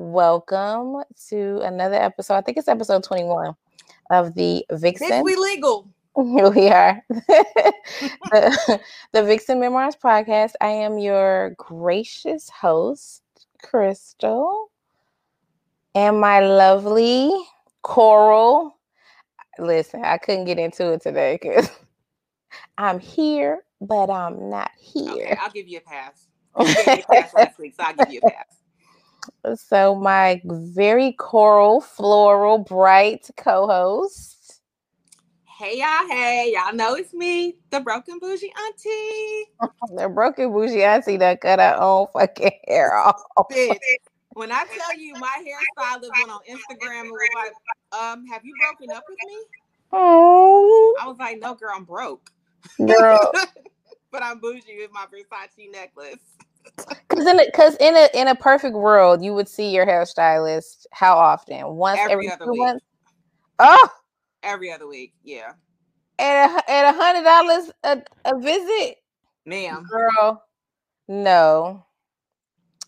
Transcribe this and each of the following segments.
welcome to another episode. I think it's episode 21 of the Vixen. Bitch, we legal. Here we are. the, the Vixen Memoirs podcast. I am your gracious host, Crystal, and my lovely Coral. Listen, I couldn't get into it today because I'm here, but I'm not here. Okay, I'll give you a pass. You gave me a pass last week, so I'll give you a pass. So, my very coral, floral, bright co host. Hey y'all, hey, y'all know it's me, the broken bougie auntie. the broken bougie auntie that cut her own fucking hair off. Bitch, when I tell you my hairstylist went on Instagram and was like, um, have you broken up with me? Oh, I was like, no, girl, I'm broke. girl. but I'm bougie with my Versace necklace. Because in because in a in a perfect world, you would see your hairstylist how often? Once Every every, other two week. months. Oh, Every other week, yeah. at a at a hundred dollars a a visit, Ma'am. girl. No.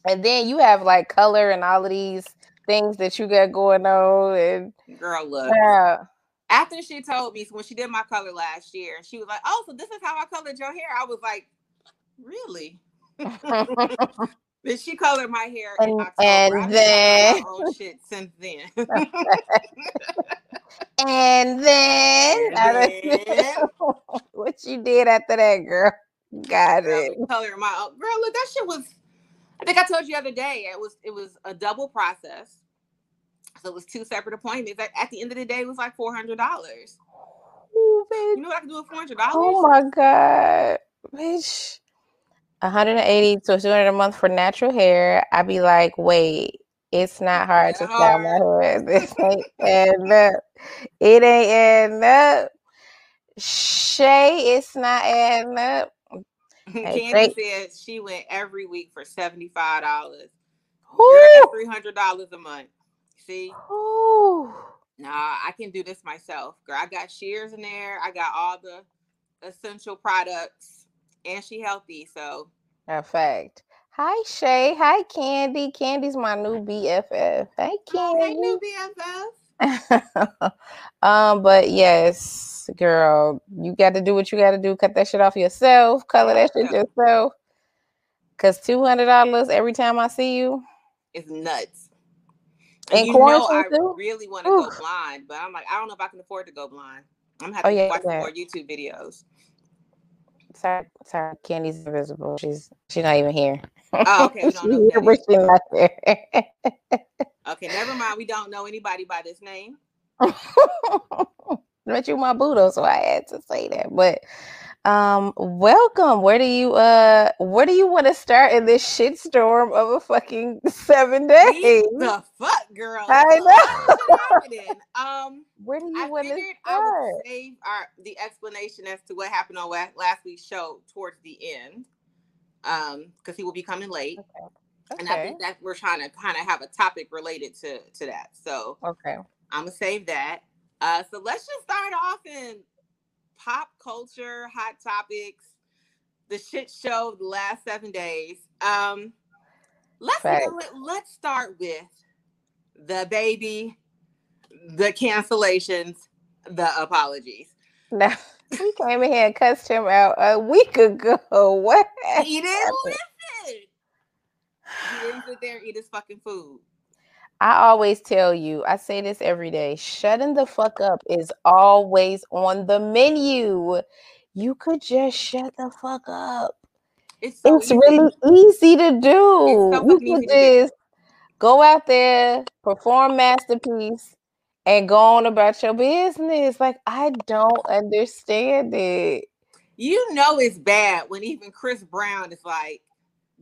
And then you have like color and all of these things that you got going on, and Girl, look. yeah. After she told me when she did my color last year, she was like, Oh, so this is how I colored your hair. I was like, Really? But she colored my hair And- and then- shit since then. and then, And then- what you did after that, girl? Got Girl, it. coloring my. Girl, look, that shit was. I think I told you the other day. It was it was a double process. So it was two separate appointments. At, at the end of the day, it was like four hundred dollars. Bitch. You know what I can do with four hundred dollars? Oh my god, bitch. 180 to 200 a month for natural hair. I'd be like, wait, it's not hard to Not style my hair. This ain't adding up. It ain't adding up. Shay, it's not adding up. Candy great. said she went every week for seventy five dollars. Three hundred dollars a month. See, Whew. nah, I can do this myself, girl. I got shears in there. I got all the essential products, and she healthy. So A fact. Hi, Shay. Hi, Candy. Candy's my new BFF. Hey, oh, hey, new BFF. um, but yes, girl, you got to do what you got to do. Cut that shit off yourself. Color that shit yourself. Cause two hundred dollars every time I see you. is nuts. And And you know I too? really want to go blind, but I'm like, I don't know if I can afford to go blind. I'm have Oh, to yeah, watch yeah. more YouTube videos. Sorry, sorry, Candy's invisible. She's she's not even here. Oh, okay, we she's don't know here, but she's not there. Okay, never mind. We don't know anybody by this name. But you my Buddha, so I had to say that. But um, welcome. Where do you uh where do you want to start in this shitstorm of a fucking seven days? The fuck, girl? I There's a lot of shit happening. Um, Where do you want to figured I start? would save our the explanation as to what happened on last week's show towards the end, um, because he will be coming late, and I think that we're trying to kind of have a topic related to to that. So Okay. I'm gonna save that. Uh, so let's just start off in pop culture, hot topics, the shit show of the last seven days. Um, let's do. Let's start with the baby, the cancellations, the apologies. Now we came in here and cussed him out a week ago. What? He didn't listen. He didn't sit there and eat his fucking food. I always tell you, I say this every day. Shutting the fuck up is always on the menu. You could just shut the fuck up. It's so it's easy. really easy to do. so you could just go out there, perform masterpiece, and go on about your business. Like I don't understand it. You know it's bad when even Chris Brown is like,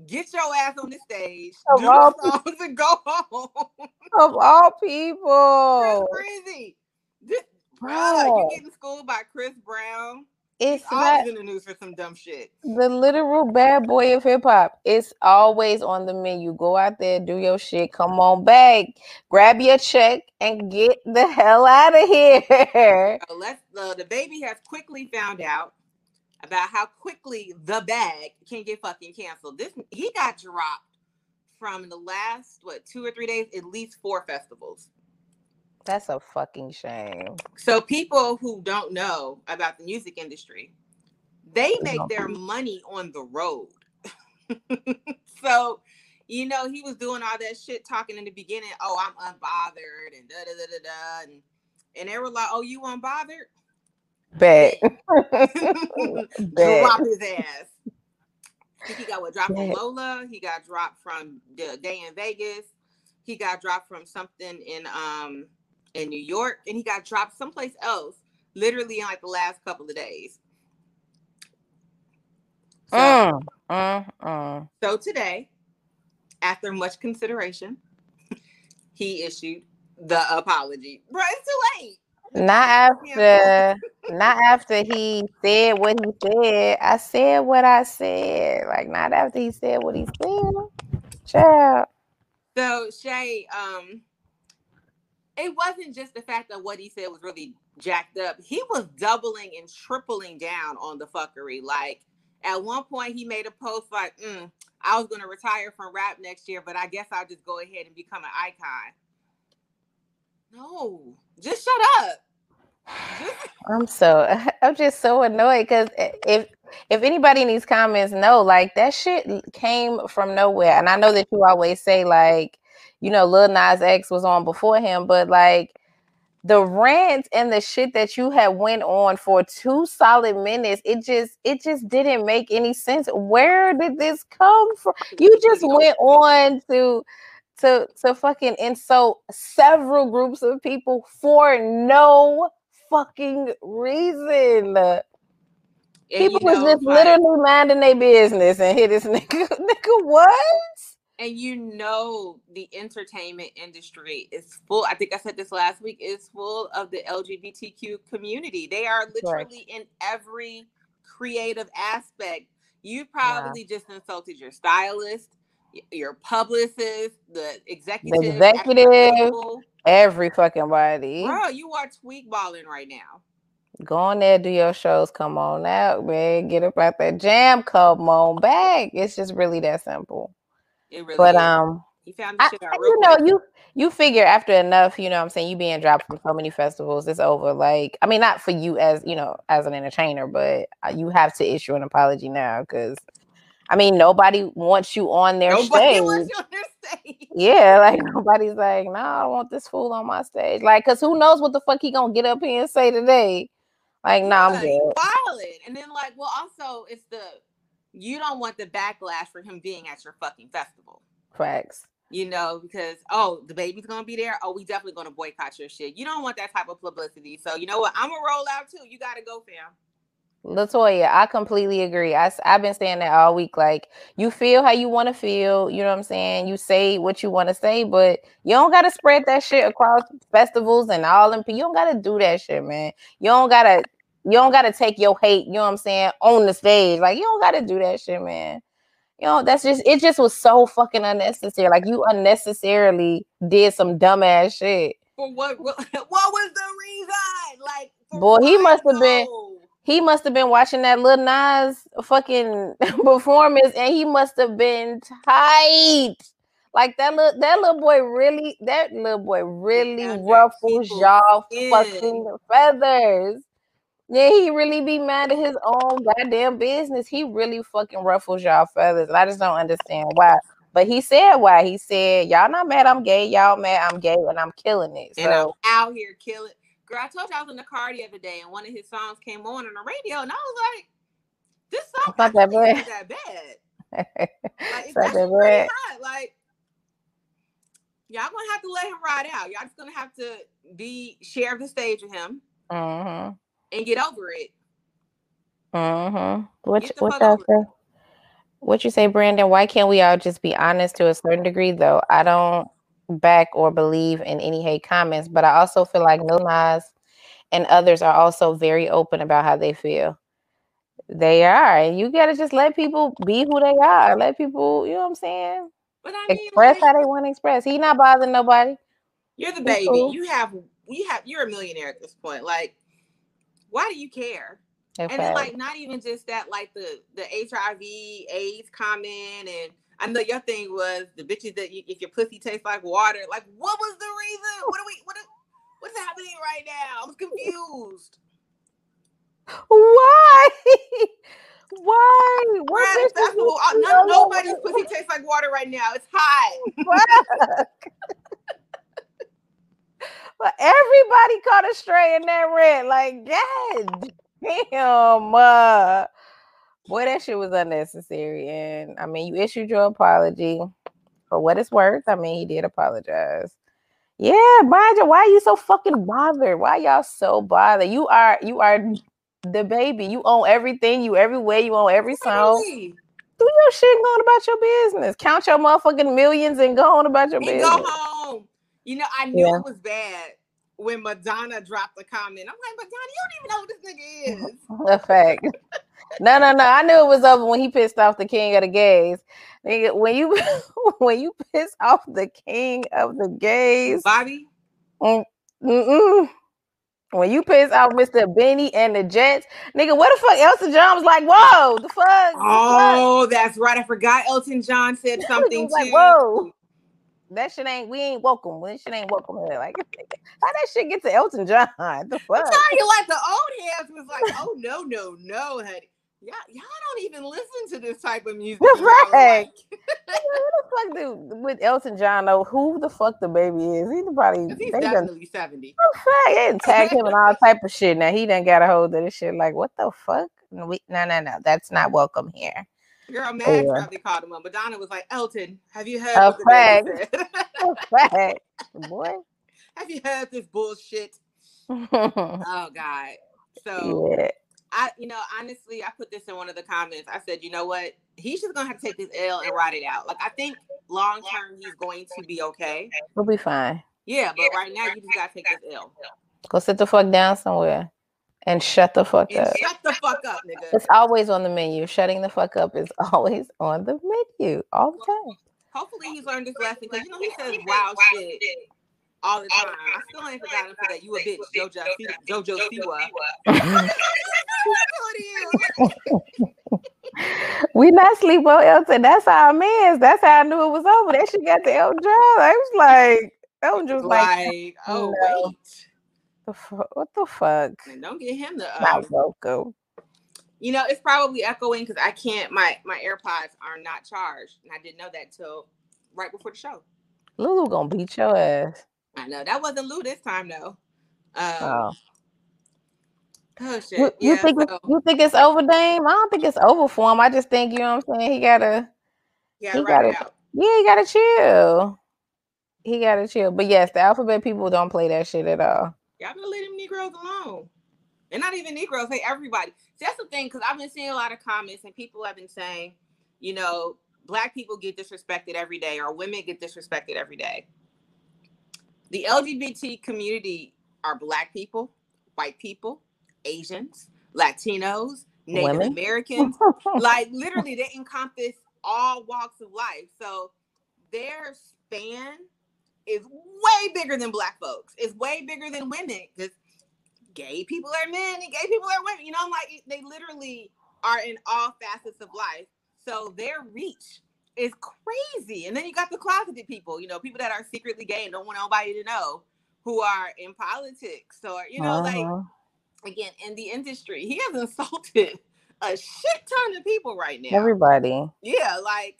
get your ass on the stage, Of do all the songs, and go home. Of all people, crazy. This, Bro. you getting schooled by Chris Brown? it's He's not always in the news for some dumb shit. the literal bad boy of hip hop. It's always on the menu. Go out there, do your shit. Come on back, grab your check, and get the hell out of here. Uh, let's, uh, the baby has quickly found out about how quickly the bag can get fucking canceled. This he got dropped from the last what two or three days, at least four festivals. That's a fucking shame. So people who don't know about the music industry, they make their money on the road. so, you know, he was doing all that shit talking in the beginning. Oh, I'm unbothered and da da da da da. And, and they were like, oh, you unbothered? Bet. Drop his ass. He got what dropped from Lolla. He got dropped from the Day N Vegas. He got dropped from something in um in New York, and he got dropped someplace else, literally in like the last couple of days. So, mm, mm, mm. so today, after much consideration, he issued the apology. Bro, it's too late. Not after, not after he said what he said. I said what I said. Like not after he said what he said. Child. So Shay, um, it wasn't just the fact that what he said was really jacked up. He was doubling and tripling down on the fuckery. Like at one point, he made a post like, mm, "I was going to retire from rap next year, but I guess I'll just go ahead and become an icon." No, just shut up. I'm so I'm just so annoyed because if if anybody in these comments know, like that shit came from nowhere, and I know that you always say like, you know, Lil Nas X was on before him, but like the rant and the shit that you had went on for two solid minutes, it just it just didn't make any sense. Where did this come from? You just went on to to to fucking insult several groups of people for no fucking reason. And people was just like, literally minding their business and hit this nigga. nigga, what? And you know the entertainment industry is full. I think I said this last week. Is full of the LGBTQ community. They are literally in every creative aspect. You probably yeah. just insulted your stylist, your publicist, the executive, the executive, every fucking body. Bro, you are tweak balling right now. Go on there, do your shows. Come on out, man. Get up out that jam. Come on back. It's just really that simple. It really but is. um he found the shit out you know, quick. you you figure after enough, you know what I'm saying, you being dropped from so many festivals, it's over. Like, I mean, not for you as you know, as an entertainer, but uh, you have to issue an apology now because I mean, nobody wants you on their nobody stage. Wants you on their stage. Yeah, like nobody's like, no, nah, I don't want this fool on my stage. Like, cause who knows what the fuck he gonna get up here and say today? Like, nah, I'm good. Violent, and then like, well, also it's the you don't want the backlash for him being at your fucking festival. Facts. You know, because oh, the baby's gonna be there. Oh, we definitely gonna boycott your shit. You don't want that type of publicity. So you know what? I'm gonna roll out too. You gotta go, fam. Latoya, I completely agree. I, I've been saying that all week. Like, you feel how you want to feel. You know what I'm saying? You say what you want to say, but you don't got to spread that shit across festivals and all them. You don't got to do that shit, man. You don't got to. You don't got to take your hate. You know what I'm saying? On the stage, like you don't got to do that shit, man. You know that's just. It just was so fucking unnecessary. Like you unnecessarily did some dumbass shit. For what? What, what was the reason? Like, boy, he must have been he must have been watching that Lil Nas fucking performance, and he must have been tight. Like that little that little boy really that little boy really ruffles y'all fucking feathers. Yeah, he really be mad at his own goddamn business. He really fucking ruffles y'all feathers. I just don't understand why. But he said why. He said, Y'all not mad I'm gay, y'all mad I'm gay and I'm killing it. So, and I'm out here killing Girl, I told you I was in the car the other day and one of his songs came on on the radio and I was like, this song not that bad. that bad. like, it's not that bad. Hot. Like, y'all gonna have to let him ride out. Y'all just gonna have to be share the stage with him mm-hmm. and get over it. Mm-hmm. What what say? What you say, Brandon? Why can't we all just be honest to a certain degree, though? I don't back or believe in any hate comments, but I also feel like Lil Nas and others are also very open about how they feel. They are, and you gotta just let people be who they are. Let people, you know what I'm saying? But I mean, express like, how they want to express. He not bothering nobody. You're the baby. Cool. You have, you have, you're a millionaire at this point. Like, why do you care? Okay. And then, like, not even just that, like the the HIV AIDS comment and I know your thing was the bitches that you, if your pussy tastes like water. Like, what was the reason? What are we? What? Are, what's happening right now? I'm confused. Why? Why? What Brad, bitch that's is the whole, you no, nobody's pussy tastes like water right now. It's hot. But everybody caught a stray in that red. Like, God damn. Uh, boy, that shit was unnecessary. And I mean, you issued your apology for what it's worth. I mean, he did apologize. Yeah, Roger, why are you so fucking bothered? Why y'all so bothered? You are you are the baby. You own everything. You everywhere. You own every song. Do your shit and go on about your business. Count your motherfucking millions and go on about your And business. go home. You know, I knew Yeah. it was bad when Madonna dropped the comment. I'm like, Madonna, you don't even know who this nigga is. A fact. No, no, no. I knew it was over when he pissed off the king of the gays. Nigga, when you when you piss off the king of the gays, Bobby, mm, mm-mm. when you piss off Mr. Bennie and the Jets, nigga, what the fuck? Elton John was like, "Whoa, the fuck." the fuck? Oh, that's right. I forgot Elton John said something was like, too. "Whoa." That shit ain't. We ain't welcome. That shit ain't welcome here. Like, how that shit get to Elton John? The I'm fuck? telling you, like the old heads was like, oh no, no, no, honey. Yeah, y'all don't even listen to this type of music. That's y'all like. Who the fuck do with Elton John though? Who the fuck the baby is? He probably He's they done definitely 70. the fuck they done tagged him and all type of shit. Now he done got a hold of this shit. Like what the fuck? No, we, no, no, no. That's not welcome here. Girl, Max Yeah. probably called him up. Madonna was like, Elton, have you heard A what fact. Fact, oh, boy. have you heard this bullshit? Oh God. So yeah. I, you know, honestly, I put this in one of the comments. I said, you know what? He's just gonna have to take this L and ride it out. Like I think long term he's going to be okay. We'll be fine. Yeah, but right now you just gotta take this L. Go sit the fuck down somewhere and shut the fuck And up. shut the fuck up, nigga. It's always on the menu. Shutting the fuck up is always on the menu all the time. Hopefully he's learned his lesson because you know he says wild shit all the time. I still ain't forgotten for that. You a bitch, Jojo Jojo Siwa. we not sleep on Elton. That's our man's. That's how I knew it was over. That she got the Elton John. I was like, Elton John was like, like, oh no. wait. the fu- what the fuck? And don't get him the um, Not welcome. you know, it's probably echoing because I can't my my AirPods are not charged. And I didn't know that till right before the show. Lulu gonna beat your ass. I know that wasn't Lou this time though. Um, Oh. oh shit. You, you yeah, think it's, so, you think it's over, Dame? I don't think it's over for him. I just think you know what I'm saying. He gotta, yeah, he right got out. yeah, he gotta chill. He gotta chill. But yes, the alphabet people don't play that shit at all. Y'all better leave them Negroes alone. And not even Negroes, hey everybody. See, that's the thing, because I've been seeing a lot of comments and people have been saying, you know, black people get disrespected every day or women get disrespected every day. The LGBT community are black people, white people, Asians, Latinos, Native Women. Americans. like literally they encompass all walks of life. So their span is way bigger than black folks. It's way bigger than women because gay people are men and gay people are women. You know, I'm like they literally are in all facets of life. So their reach is crazy. And then you got the closeted people, you know, people that are secretly gay and don't want nobody to know who are in politics or, you know, like Uh-huh. again in the industry. He has insulted a shit ton of people right now. everybody, yeah, like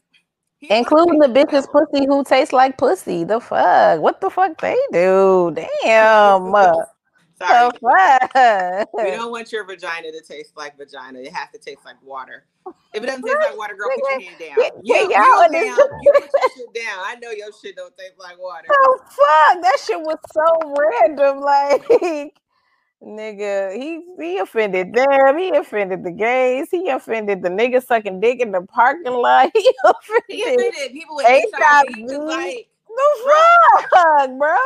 including the bitches pussy who tastes like pussy. The fuck? What the fuck they do? Damn. Sorry, fuck? we don't want your vagina to taste like vagina. It has to taste like water. If it doesn't taste like water, girl, put your hand down. Yeah, Yeah, yeah, you, y'all down. you put your shit down. I know your shit don't taste like water. the fuck? That shit was so random. Like, nigga, he he offended them. He offended the gays. He offended the nigga sucking dick in the parking lot. He He offended offended people with HIV. HIV. Like, the fuck, bro.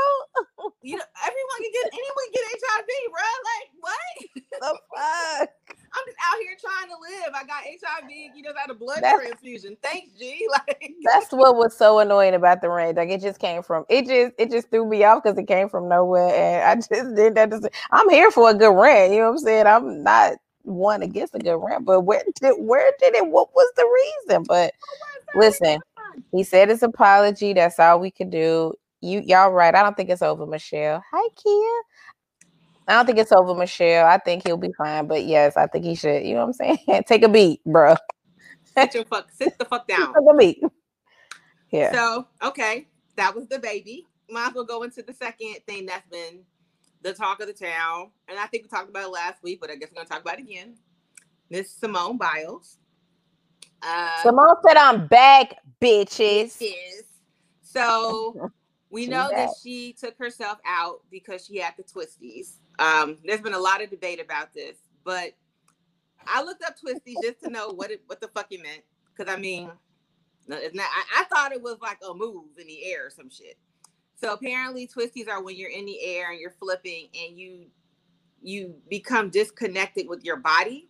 you know, everyone can get anyone can get HIV, bro. Like, what? The fuck. I'm just out here trying to live. I got HIV. You just had a blood That's- transfusion. Thanks, G. Like, That's what was so annoying about the rant. Like it just came from it just it just threw me off because it came from nowhere, and I just did that. To I'm here for a good rant. You know what I'm saying? I'm not one against a good rant, but where did where did it? What was the reason? But oh listen, He said his apology. That's all we could do. You y'all right. I don't think it's over, Michelle. Hi, Kia. I don't think it's over, Michelle. I think he'll be fine. But yes, I think he should. You know what I'm saying? Take a beat, bro. Sit your fuck. Sit the fuck down. Take a beat. Yeah. So okay, that was the baby. Might as well go into the second thing that's been the talk of the town, and I think we talked about it last week, but I guess we're gonna talk about it again. Miss Simone Biles. Uh, Simone said, "I'm back, bitches." Yes. So we know that she took herself out because she had the twisties. Um, there's been a lot of debate about this, but I looked up twisties just to know what it, what the fuck it meant. Because I mean, no, it's not. I, I thought it was like a move in the air or some shit. So apparently, twisties are when you're in the air and you're flipping and you you become disconnected with your body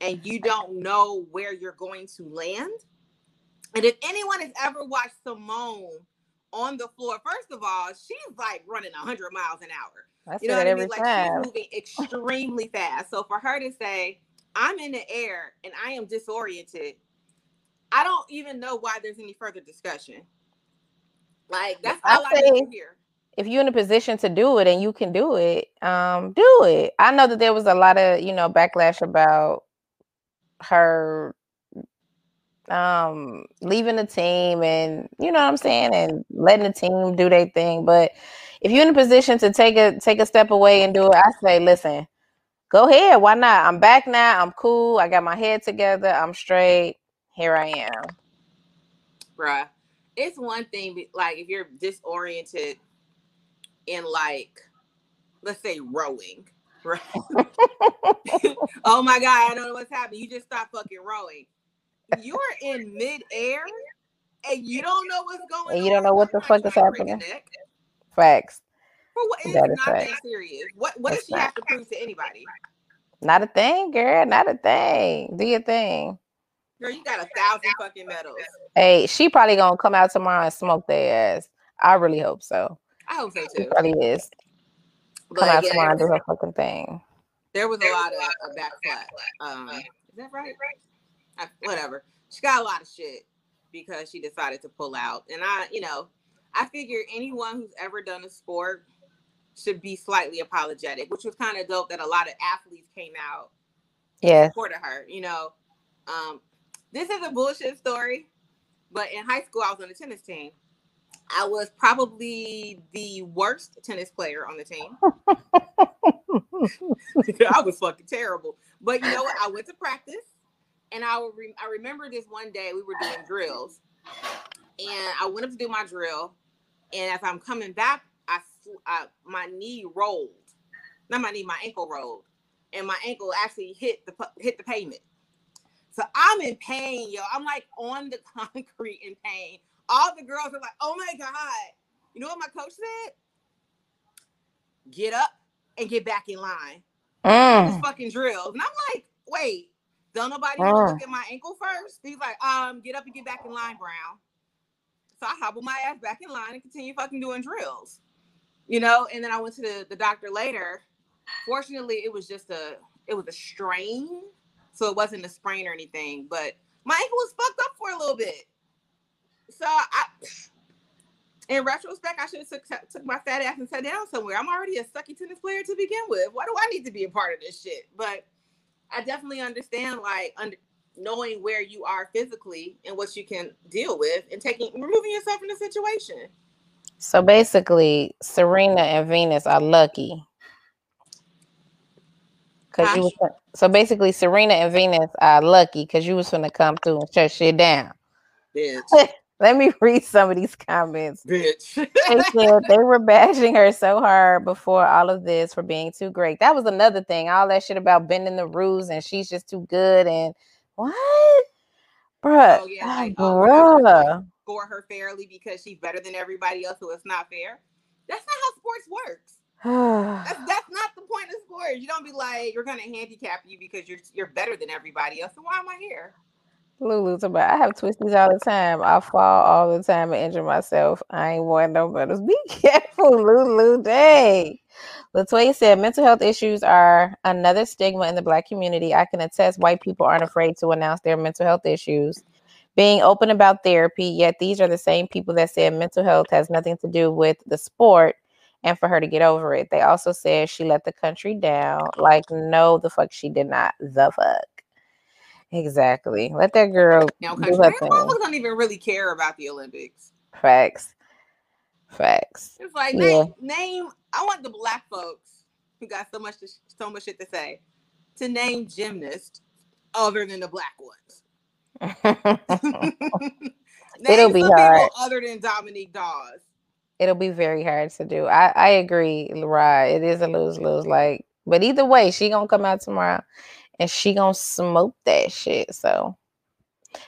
and you don't know where you're going to land. And if anyone has ever watched Simone on the floor, first of all, she's like running 100 miles an hour. I you know what I mean? Like time. she's moving extremely fast. So for her to say, I'm in the air and I am disoriented, I don't even know why there's any further discussion. Like that's all I, I need hear. If you're in a position to do it and you can do it, um, do it. I know that there was a lot of, you know, backlash about her um leaving the team and you know what I'm saying and letting the team do their thing. But if you're in a position to take a take a step away and do it, I say, listen, go ahead. Why not? I'm back now. I'm cool. I got my head together. I'm straight. Here I am. Bruh. It's one thing like if you're disoriented in like let's say rowing Right. oh my God, I don't know what's happening. You just stop fucking rowing. You're in midair and you don't know what's going and you don't know what the fuck is happening. Facts. For what is not that serious. What what does she not. have to prove to anybody? Not a thing, girl. Not a thing. Do your thing. Girl, you got a thousand fucking medals. Hey, she probably gonna come out tomorrow and smoke their ass. I really hope so. I hope so too. She probably is. Come out tomorrow and do her fucking thing. There was a lot of, backflash. Um, is that right? Whatever. She got a lot of shit because she decided to pull out. And I, you know, I figure anyone who's ever done a sport should be slightly apologetic, which was kind of dope that a lot of athletes came out yeah supported her. You know, um, this is a bullshit story, but in high school I was on the tennis team. I was probably the worst tennis player on the team. I was fucking terrible. But you know what? I went to practice, and I re- I remember this one day we were doing drills, and I went up to do my drill, and as I'm coming back, I, I my knee rolled, not my knee, my ankle rolled, and my ankle actually hit the hit the pavement. So I'm in pain, yo. I'm like on the concrete in pain all the girls are like, oh my God. You know what my coach said? Get up and get back in line. Mm. fucking drills. And I'm like, wait, don't nobody mm. look at my ankle first? He's like, um, get up and get back in line, Brown. So I hobbled my ass back in line and continue fucking doing drills. You know, and then I went to the, the doctor later. Fortunately, it was just a it was a strain. So it wasn't a sprain or anything, but my ankle was fucked up for a little bit. So I, in retrospect, I should have took, took my fat ass and sat down somewhere. I'm already a sucky tennis player to begin with. Why do I need to be a part of this shit? But I definitely understand like under, knowing where you are physically and what you can deal with and taking removing yourself from the situation. So basically, Serena and Venus are lucky. Cause you was, so basically Serena and Venus are lucky because you was gonna come through and shut shit down. Bitch. Let me read some of these comments. Bitch. they said they were bashing her so hard before all of this for being too great. That was another thing. All that shit about bending the rules and she's just too good and what? Bruh. Oh, yeah, like, oh, uh, bruh. Score her fairly because she's better than everybody else, so it's not fair. That's not how sports works. that's, that's not the point of sports. You don't be like, you're gonna handicap you because you're you're better than everybody else. So why am I here? Lulu's about I have twisties all the time. I fall all the time and injure myself. I ain't want no better. Be careful, Lulu. Day. Latoya said mental health issues are another stigma in the black community. I can attest white people aren't afraid to announce their mental health issues. being open about therapy, yet these are the same people that said mental health has nothing to do with the sport and for her to get over it. They also said she let the country down. Like, no, the fuck she did not. The fuck. Exactly. Let that girl. Now, country don't even really care about the Olympics. Facts. Facts. It's like yeah. name, name. I want the black folks who got so much to, so much shit to say to name gymnasts other than the black ones. It'll be hard. Other than Dominique Dawes. It'll be very hard to do. I, I agree, Right. It is a lose lose. Like, but either way, she gonna come out tomorrow and she gonna smoke that shit. So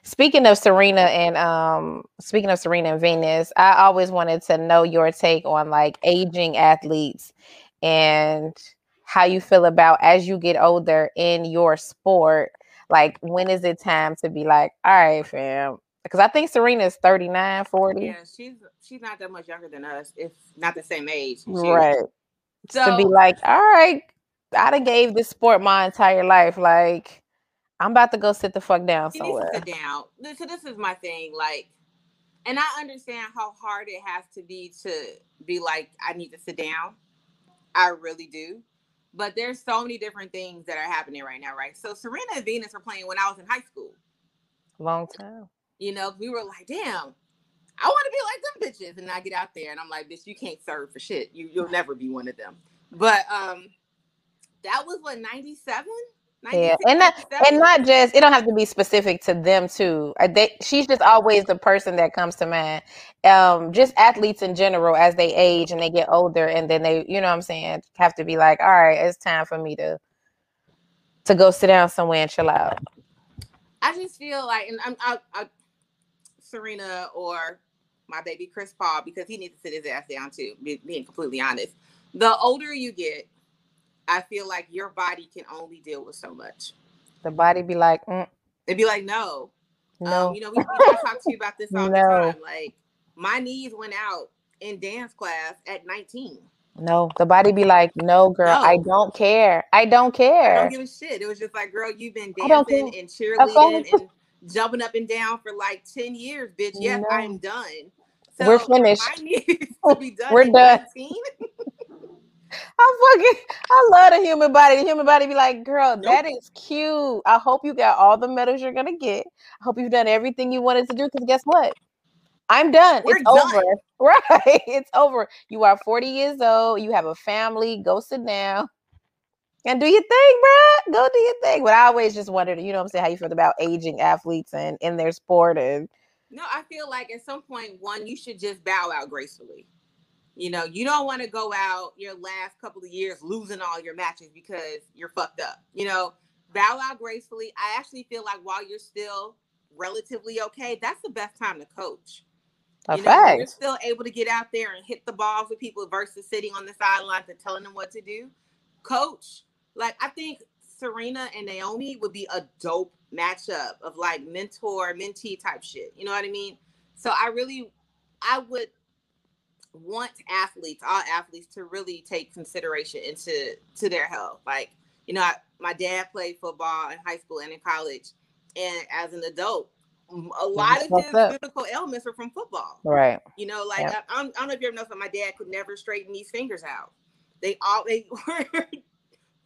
speaking of Serena and um speaking of Serena and Venus, I always wanted to know your take on like aging athletes and how you feel about as you get older in your sport like when is it time to be like all right fam because i think serena is 39 40 yeah she's she's not that much younger than us if not the same age right so to be like all right i done gave this sport my entire life like i'm about to go sit the fuck down somewhere sit down so this is my thing like and i understand how hard it has to be to be like i need to sit down i really do but there's so many different things that are happening right now, right? So Serena and Venus were playing when I was in high school. Long time. You know, we were like, damn, I want to be like them bitches. And I get out there and I'm like, bitch, you can't serve for shit. You you'll never be one of them. But um that was what 97 yeah and not and not just it don't have to be specific to them too. They, she's just always the person that comes to mind. Um just athletes in general as they age and they get older and then they you know what i'm saying have to be like all right it's time for me to to go sit down somewhere and chill out. I just feel like and i'm I, I, serena or my baby chris paul because he needs to sit his ass down too being completely honest. The older you get I feel like your body can only deal with so much. The body be like, mm. it'd be like, no, no. Um, you know, we, we talk to you about this all no. the time. Like, my knees went out in dance class at 19. No, the body be like, no, girl, no. I don't care. I don't care. I don't give a shit. It was just like, girl, you've been dancing and cheerleading and jumping up and down for like 10 years, bitch. Yes, no. I'm done. So We're finished. We're done. I fucking I love the human body. The human body be like, girl, that is cute. I hope you got all the medals you're gonna get. I hope you've done everything you wanted to do. Because guess what? I'm done. We're it's done. over. Right. It's over. You are 40 years old. You have a family. Go sit down. And do your thing, bro. Go do your thing. But I always just wondered, you know what I'm saying, how you feel about aging athletes and in their sport and no, I feel like at some point, one, you should just bow out gracefully. You know, you don't want to go out your last couple of years losing all your matches because you're fucked up. You know, bow out gracefully. I actually feel like while you're still relatively okay, that's the best time to coach. You know, you're still able to get out there and hit the balls with people versus sitting on the sidelines and telling them what to do. Coach, like I think Serena and Naomi would be a dope matchup of like mentor mentee type shit. You know what I mean? So I really, I would want athletes, all athletes, to really take consideration into to their health. Like, you know, I, my dad played football in high school and in college, and as an adult, a lot of his physical ailments are from football. Right. You know, like yep. I, I, don't know if you ever know, but my dad could never straighten these fingers out. They all they were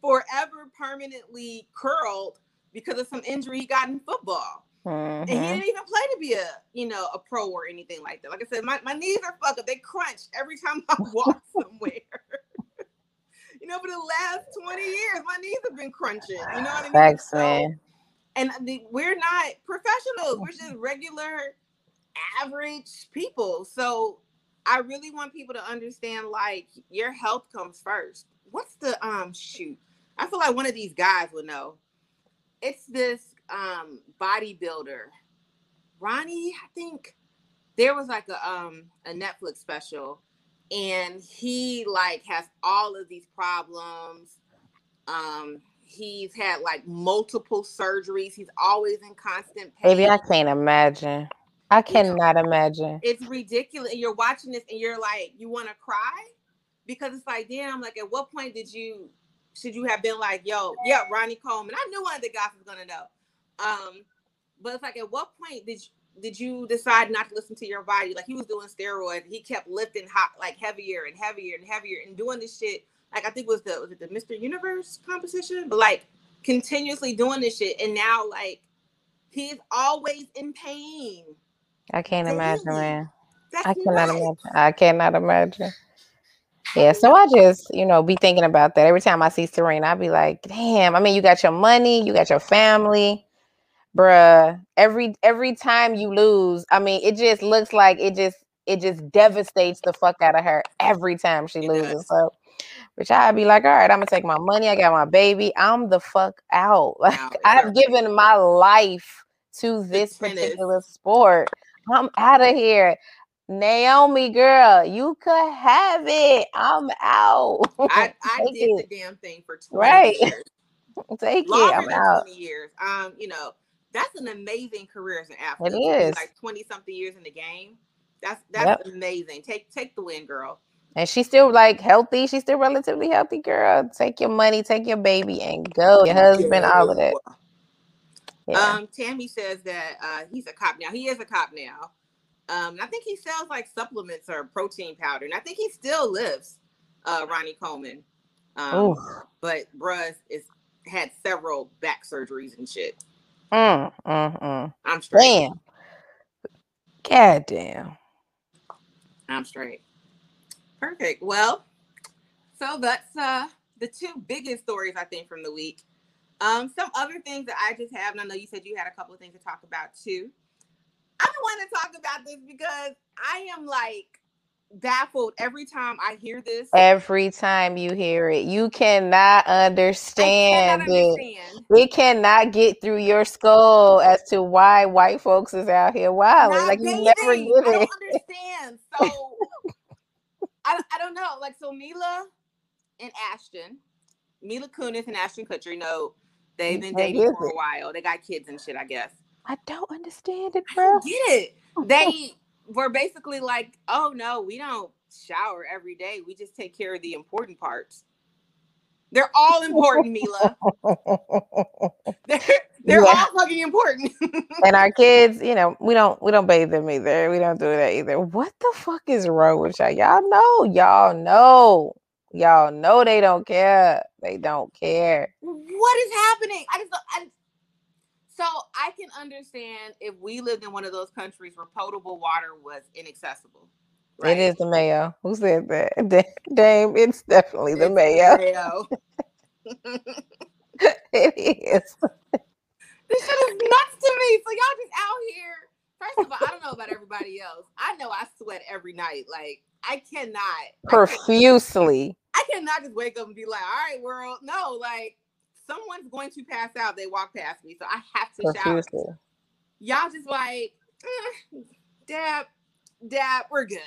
forever permanently curled because of some injury he got in football. Mm-hmm. And he mm-hmm. didn't even play to be a, you know, a pro or anything like that. Like I said, my, my knees are fucked up. They crunch every time I walk somewhere. you know, for the last 20 years, my knees have been crunching. You know what I mean? Thanks, so, man. And the, we're not professionals. We're just regular, average people. So I really want people to understand, like, your health comes first. What's the um shoot? I feel like one of these guys would know. It's this um bodybuilder. Ronnie, I think there was like a um a Netflix special and he like has all of these problems. Um he's had like multiple surgeries. He's always in constant pain. Maybe I can't imagine. I cannot know, imagine. It's ridiculous. And you're watching this and you're like, you want to cry because it's like, damn. Like, at what point did you should you have been like, yo, yeah, Ronnie Coleman? I knew one of the guys was gonna know. Um, but it's like, at what point did you, did you decide not to listen to your body? Like he was doing steroids, he kept lifting hot, like heavier and heavier and heavier, and doing this shit. Like I think it was the was it the Mr. Universe competition, but like continuously doing this shit, and now like he's always in pain. I can't Daily. imagine, man. That's I cannot nuts. imagine. I cannot imagine. Yeah, so I just, you know, be thinking about that every time I see Serena. I'd be like, damn. I mean, you got your money, you got your family, bruh. Every every time you lose, I mean, it just looks like it just it just devastates the fuck out of her every time she loses. So, which I'd be like, all right, I'm gonna take my money. I got my baby. I'm the fuck out. Like Out, I've given my life to this particular sport. I'm out of here. Naomi girl, you could have it. I'm out. I, I did it. the damn thing for 20 Right. years. Take it. I'm out. 20 years. Um, you know, that's an amazing career as an athlete. It is. like 20 something years in the game. That's that's Yep. amazing. Take take the win, girl. And she's still like healthy. She's still relatively healthy, girl. Take your money, take your baby, and go. Your husband, all of that. Yeah. Um, Tammy says that uh, he's a cop now. He is a cop now. Um, I think he sells like supplements or protein powder, and I think he still lives. Uh, Ronnie Coleman, um, but bruh is had several back surgeries and shit. Mm, mm, mm. I'm straight. Damn. God damn. I'm straight. Perfect. Well, so that's uh the two biggest stories I think from the week. Um, some other things that I just have, and I know you said you had a couple of things to talk about too. I don't want to talk about this because I am like baffled every time I hear this. Every time you hear it, you cannot understand cannot it. understand. It cannot get through your skull as to why white folks is out here wilding. Not Like you bathing. never I get don't it. understand. So I, I don't know. Like so Mila and Ashton, Mila Kunis and Ashton Kutcher, you know, they've been dating for a while. They got kids and shit, I guess. I don't understand it, I bro. don't get it. They were basically like, oh no, we don't shower every day. We just take care of the important parts. They're all important, Mila. They're, they're Yeah. all fucking important. and our kids, you know, we don't we don't bathe them either. We don't do that either. What the fuck is wrong with y'all? Y'all know, y'all know, y'all know they don't care. They don't care. what is happening? I just I, so I can understand if we lived in one of those countries where potable water was inaccessible. It is the mayo. Who said that? Da- Dame, it's definitely the It's mayo. mayo. it is. this shit is nuts to me. So y'all just out here. First of all, I don't know about everybody else. I know I sweat every night. Like I cannot. I, can, Profusely. I cannot just wake up and be like, "All right, world." No, like someone's going to pass out. They walk past me, so I have to. Profusely. Y'all just like, eh, dab, dab. We're good.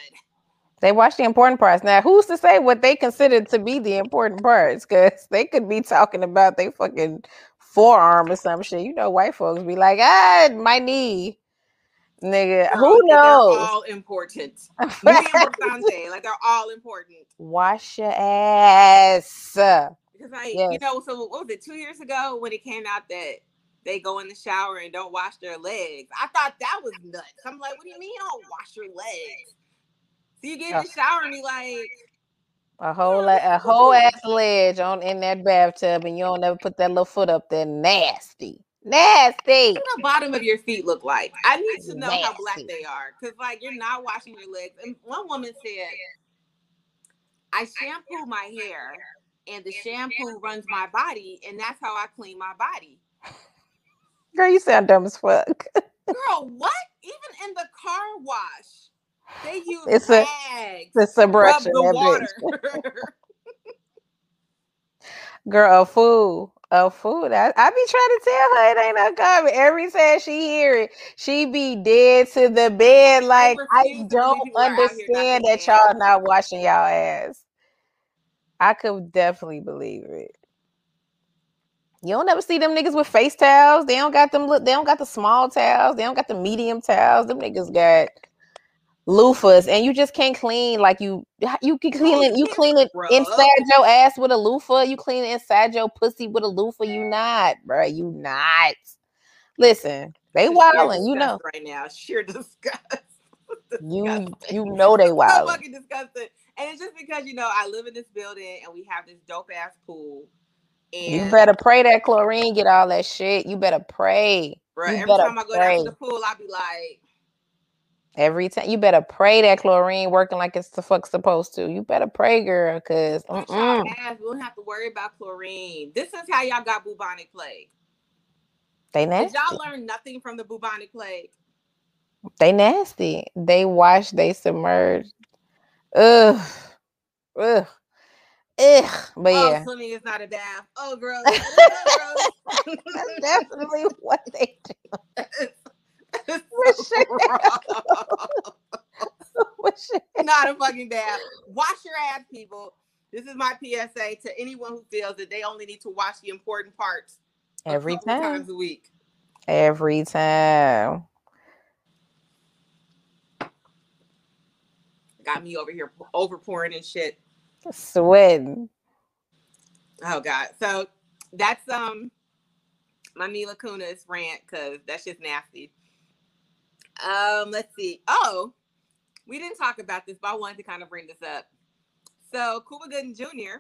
They watch the important parts. Now, who's to say what they consider to be the important parts? Because they could be talking about they fucking forearm or some shit. You know, white folks be like, ah, my knee. Nigga, who knows? all important. Like they're all important. Wash your ass. Because like you know, so what was it two years ago when it came out that they go in the shower and don't wash their legs? I thought that was nuts. I'm like, what do you mean you don't wash your legs? So you get in the shower and be like, A whole la- a whole ass ledge on in that bathtub, and you don't ever put that little foot up there. Nasty, nasty. what the bottom of your feet look like? I need to know how black they are. Because like you're not washing your legs. And one woman said, I shampoo my hair and the shampoo runs my body, and that's how I clean my body. Girl, you sound dumb as fuck. Girl, what? Even in the car wash, they use It's a- rags. It's a Rub brush the in that water. bitch. Girl, a fool. A fool. I, I be trying to tell her it ain't no comment. Every time she hear it, she be dead to the bed. Like I, refuse to believe don't people here understand that y'all not washing y'all ass. I could definitely believe it. You don't ever see them niggas with face towels. They don't got them. Look, they don't got the small towels. They don't got the medium towels. Them niggas got loofahs, and you just can't clean like you. You can clean it. You clean it inside your ass with a loofah. You clean it inside your pussy with a loofah. You not, bruh. You not. Listen, they wilding, you know. right now. Sheer disgust. You you know they wilding. fucking disgusting. And it's just because you know I live in this building and we have this dope ass pool. And You better pray that chlorine get all that shit. You better pray. bruh, you every time I go down to the pool, I'll be like, Every time you better pray that chlorine working like it's the fuck supposed to. You better pray, girl, cause "What y'all mm-mm. ass? We don't have to worry about chlorine. This is how y'all got bubonic plague. they Did nasty. y'all learn nothing from the bubonic plague? They nasty. They wash. They submerge. Ugh. Ugh. Ugh. But Oh, yeah, swimming is not a bath. Oh, gross. Oh, gross. that's definitely what they do. So it gross. Wish it- not a fucking bath. Wash your ass, people. This is my PSA to anyone who feels that they only need to wash the important parts Every time. times a week. Every time. Got me over here over pouring and shit. Sweating. Oh god. So that's um my Mila Kunis rant because that's just nasty. Um, let's see. Oh, we didn't talk about this, but I wanted to kind of bring this up. So Cuba Gooding Jr.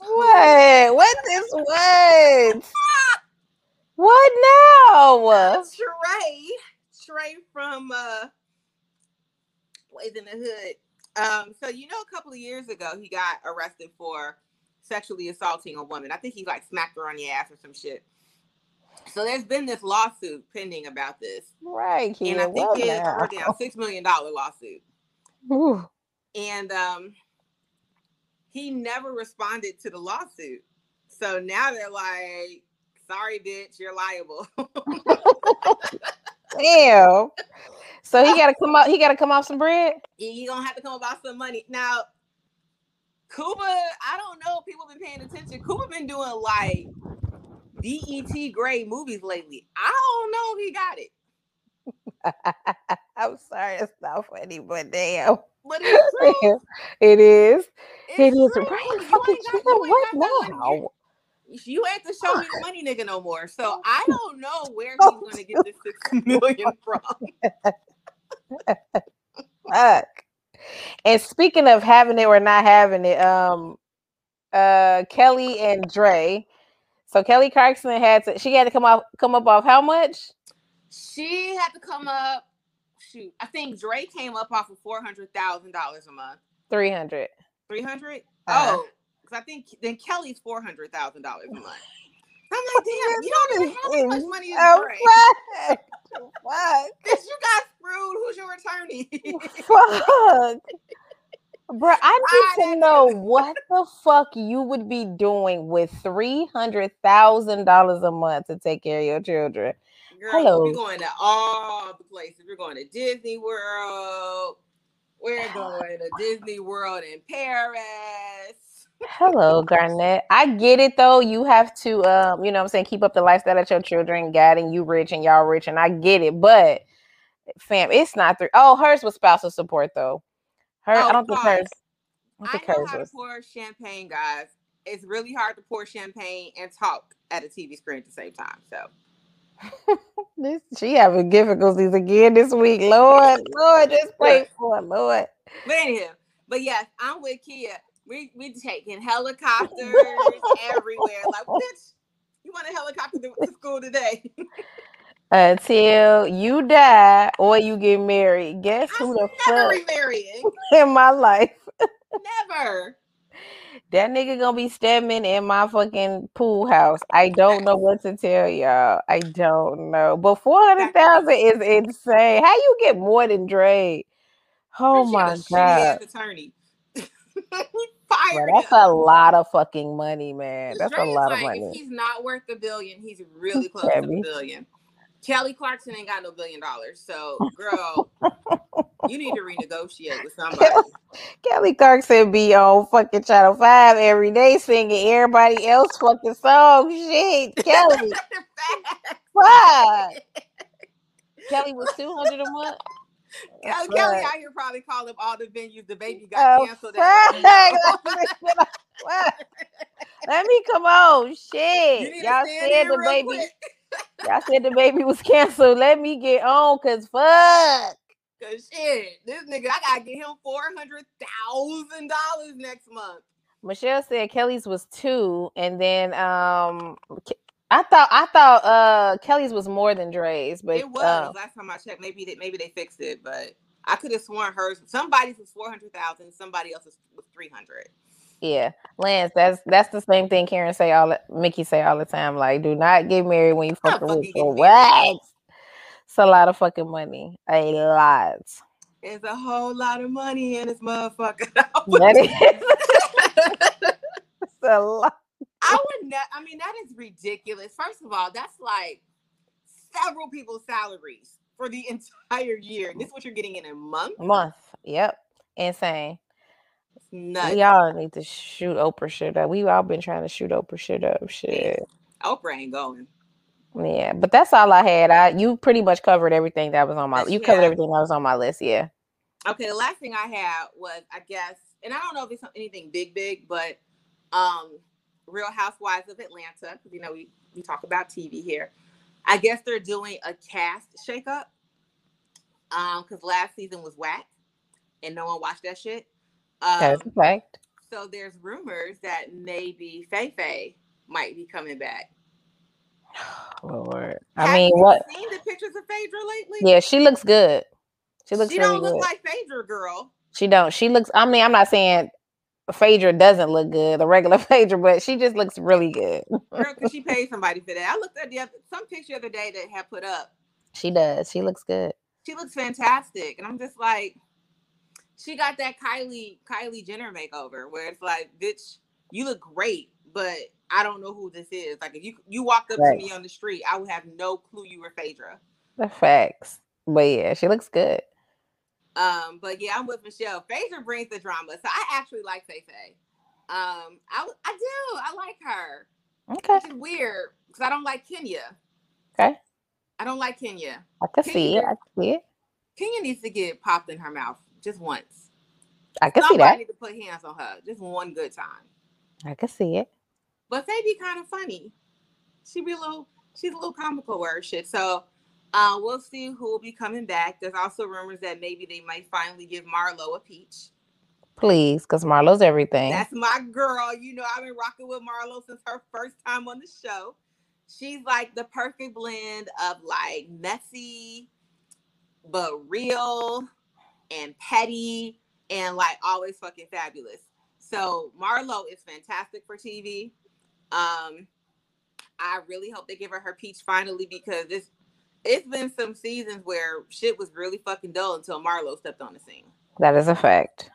What? What this what? What now? Trey, Trey from uh Boyz n the Hood. Um, so you know, a couple of years ago, he got arrested for sexually assaulting a woman. I think he like smacked her on the ass or some shit. So there's been this lawsuit pending about this, Right, and. I think What it's down six million dollar lawsuit. Ooh. And um, he never responded to the lawsuit. So now they're like, "Sorry, bitch, you're liable." Damn. So he gotta come out. He gotta come off some bread. you gonna have to come off some money now. Cuba, I don't know if people been paying attention. Cuba been doing like DET grade movies lately. I don't know if he got it, I'm sorry, it's not funny, but damn, but it's true. it is. It's It is true. right. You Fucking ain't got, shit, you what got that money. now? You- ain't to show me the money, nigga, no more. So I don't know where he's gonna get this six million from. Fuck. And speaking of having it or not having it, um, uh, Kelly and Dre. So Kelly Clarkson had to. She had to come off, come up off how much? She had to come up. Shoot, I think Dre came up off of four hundred thousand dollars a month. Three hundred. Three hundred? Uh-huh. Oh, because I think then Kelly's four hundred thousand dollars a month. I'm like, damn, you don't even have as much money as Dre. Fuck. Bitch, you got screwed. Who's your attorney? Fuck. Bro, I need to that know what the fuck you would be doing with three hundred thousand dollars a month to take care of your children. Girl, Hello. we're going to all the places. We're going to Disney World. We're going to Disney World in Paris. Hello, Garnett. I get it though. You have to um, you know what I'm saying, keep up the lifestyle that your children got and you rich and y'all rich, and I get it, but fam, it's not three. Oh, hers was spousal support though. Her, I Oh, don't think hers. I I know hers how to pour champagne, guys. It's really hard to pour champagne and talk at a TV screen at the same time. So This, she having difficulties again this week. Lord, Lord, just pray for her, Lord. But anyhow, but yes, I'm with Kia. We we taking helicopters everywhere. Like, bitch, you want a helicopter to school today? Until you die or you get married. Guess who the never fuck remarrying. in my life? Never. That nigga gonna be stemming in my fucking pool house. I don't know what to tell y'all. I don't know. But four hundred thousand is insane. How you get more than Dre? Oh my got a shitty god. attorney. Bro, that's him. a lot of fucking money, man. That's a lot of money. If he's not worth a billion, he's really close to a billion. Kelly Clarkson ain't got no billion dollars. So, girl, you need to renegotiate with somebody. Kelly Clarkson be on fucking Channel 5 every day singing everybody else fucking song. Shit, Kelly. Fuck. Kelly was 200 a month. Kelly. Kelly out here probably calling all the venues the baby got Oh, canceled fuck. at. Fuck. Let me come on. Shit. Y'all said the baby. quick. I said the baby was canceled. Let me get on, cause fuck. Cause shit, this nigga, I gotta get him four hundred thousand dollars next month. Michelle said Kelly's was two, and then um, I thought I thought uh Kelly's was more than Dre's, but it was uh, last time I checked. Maybe they maybe they fixed it, but I could have sworn hers. Somebody's was four hundred thousand. Somebody else's was three hundred. Yeah, Lance, that's that's the same thing Karen say all Mickey say all the time. Like, do not get married when you fucking rich for what? It's a lot of fucking money. A lot. It's a whole lot of money in this motherfucker. that is. it's a lot. I would not. I mean, that is ridiculous. First of all, that's like several people's salaries for the entire year. This is what you're getting in a month. Month. Yep. Insane. Nuts. We all need to shoot Oprah shit up. We've all been trying to shoot Oprah shit up. Shit. Oprah ain't going. Yeah, but that's all I had. I you pretty much covered everything that was on my. You covered everything that was on my list. Yeah. Okay, the last thing I had was I guess, and I don't know if it's anything big, big, but um, Real Housewives of Atlanta. Because you know we we talk about TV here. I guess they're doing a cast shakeup. Um, because last season was whack, and no one watched that shit. Um, That's a fact. So there's rumors that maybe Faye Faye might be coming back. Lord, I Have mean, what? Seen the pictures of Phaedra lately? Yeah, she looks good. She looks. She really don't look good. like Phaedra, girl. She don't. She looks. I mean, I'm not saying Phaedra doesn't look good, the regular Phaedra, but she just looks really good. Girl, because she paid somebody for that. I looked at the other, some picture the other day that had put up. She does. She looks good. She looks fantastic, and I'm just like, she got that Kylie Kylie Jenner makeover where it's like, bitch, you look great, but I don't know who this is. Like if you you walked up right. to me on the street, I would have no clue you were Phaedra. The facts. But yeah, she looks good. Um, but yeah, I'm with Michelle. Phaedra brings the drama. So I actually like Faye Faye. Um, I I do. I like her. Okay. Which is weird because I don't like Kenya. Okay. I don't like Kenya. I can Kenya, see it. I can see it. Kenya needs to get popped in her mouth just once. I can Somebody see that. I need to put hands on her just one good time. I can see it. But they be kind of funny. She be a little, she's a little comical word shit. So uh, we'll see who will be coming back. There's also rumors that maybe they might finally give Marlo a peach. Please, because Marlo's everything. That's my girl. You know, I've been rocking with Marlo since her first time on the show. She's like the perfect blend of like messy, but real and petty and like always fucking fabulous. So Marlo is fantastic for TV. Um, I really hope they give her her peach finally because this it's been some seasons where shit was really fucking dull until Marlo stepped on the scene. That is a fact.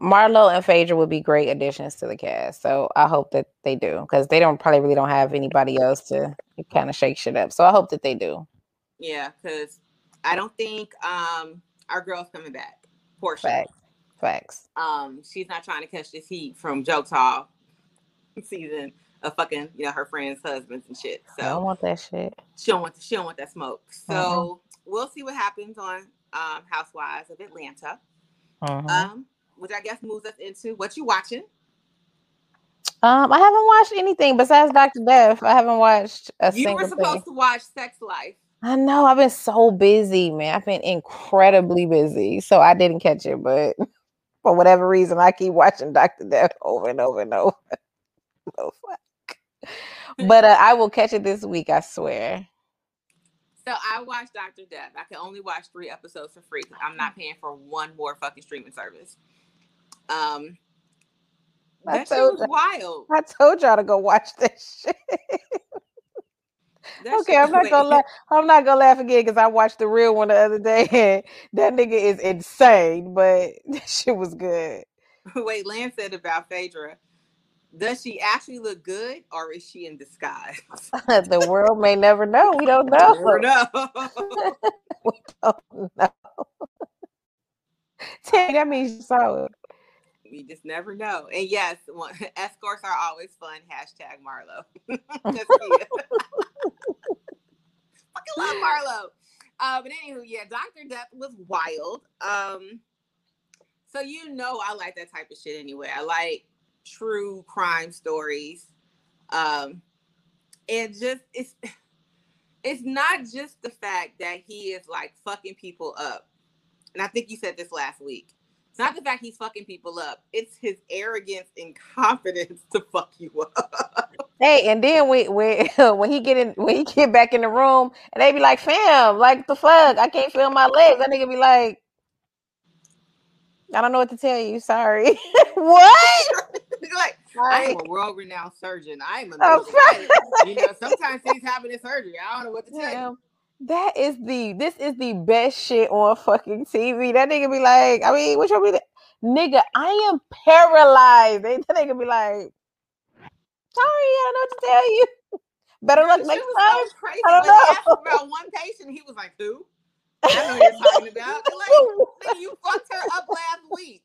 Marlo and Phaedra would be great additions to the cast. So I hope that they do because they don't probably really don't have anybody else to kind of shake shit up. So I hope that they do. Yeah, because I don't think um our girl's coming back. Porsha. Facts. Facts. Um, she's not trying to catch this heat from Jokes Hall season of fucking, you know, her friends' husbands and shit. So I don't want that shit. She don't want she don't want that smoke. So uh-huh. we'll see what happens on um, Housewives of Atlanta. Uh-huh. Um, which I guess moves us into what you watching. Um, I haven't watched anything besides Doctor Death. I haven't watched a you single. You were supposed thing. to watch Sex Life. I know I've been so busy, man. I've been incredibly busy, so I didn't catch it. But for whatever reason, I keep watching Doctor Death over and over and over. oh fuck! But uh, I will catch it this week. I swear. So I watched Doctor Death. I can only watch three episodes for free. I'm not paying for one more fucking streaming service. Um, that shit was wild. I told y'all to go watch this shit. That okay, I'm not gonna laugh. I'm not gonna laugh again because I watched the real one the other day. And that nigga is insane, but that shit was good. Wait, Lance said about Phaedra. Does she actually look good, or is she in disguise? the world may never know. We don't know. Never know. we don't know. Tell that means you saw it. We just never know. And yes, escorts are always fun. Hashtag Marlo. Fucking love Marlo. Uh, but anywho, yeah, Doctor Death was wild. Um, so you know I like that type of shit anyway. I like true crime stories. Um, and just it's it's not just the fact that he is like fucking people up. And I think you said this last week. Not the fact he's fucking people up. It's his arrogance and confidence to fuck you up. Hey, and then when when when he get in when he get back in the room and they be like, fam, like the fuck, I can't feel my legs. That nigga be like, I don't know what to tell you. Sorry. what? like, I am a world renowned surgeon. I am a Oh, you know, sometimes things happen in surgery. I don't know what to tell you. That is the this is the best shit on fucking TV. That nigga be like, I mean, what you mean? Nigga, I am paralyzed. They that nigga be like, sorry, I don't know what to tell you. Better luck next time. so crazy. I don't Like, they asked know. about one patient, he was like, "Who? I know you're talking about." Like, "Nigga, you fucked her up last week."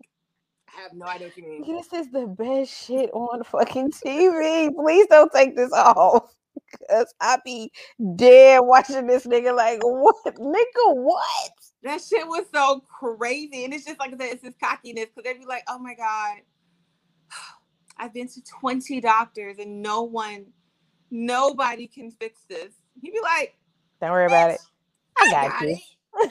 I have no idea what you mean. This is the best shit on fucking TV. Please don't take this off. Cause I be dead watching this nigga like what nigga what? That shit was so crazy, and it's just like I said, it's this cockiness because they'd be like, "Oh my god, I've been to twenty doctors and no one, nobody can fix this." He'd be like, Don't worry about it. I "I got you.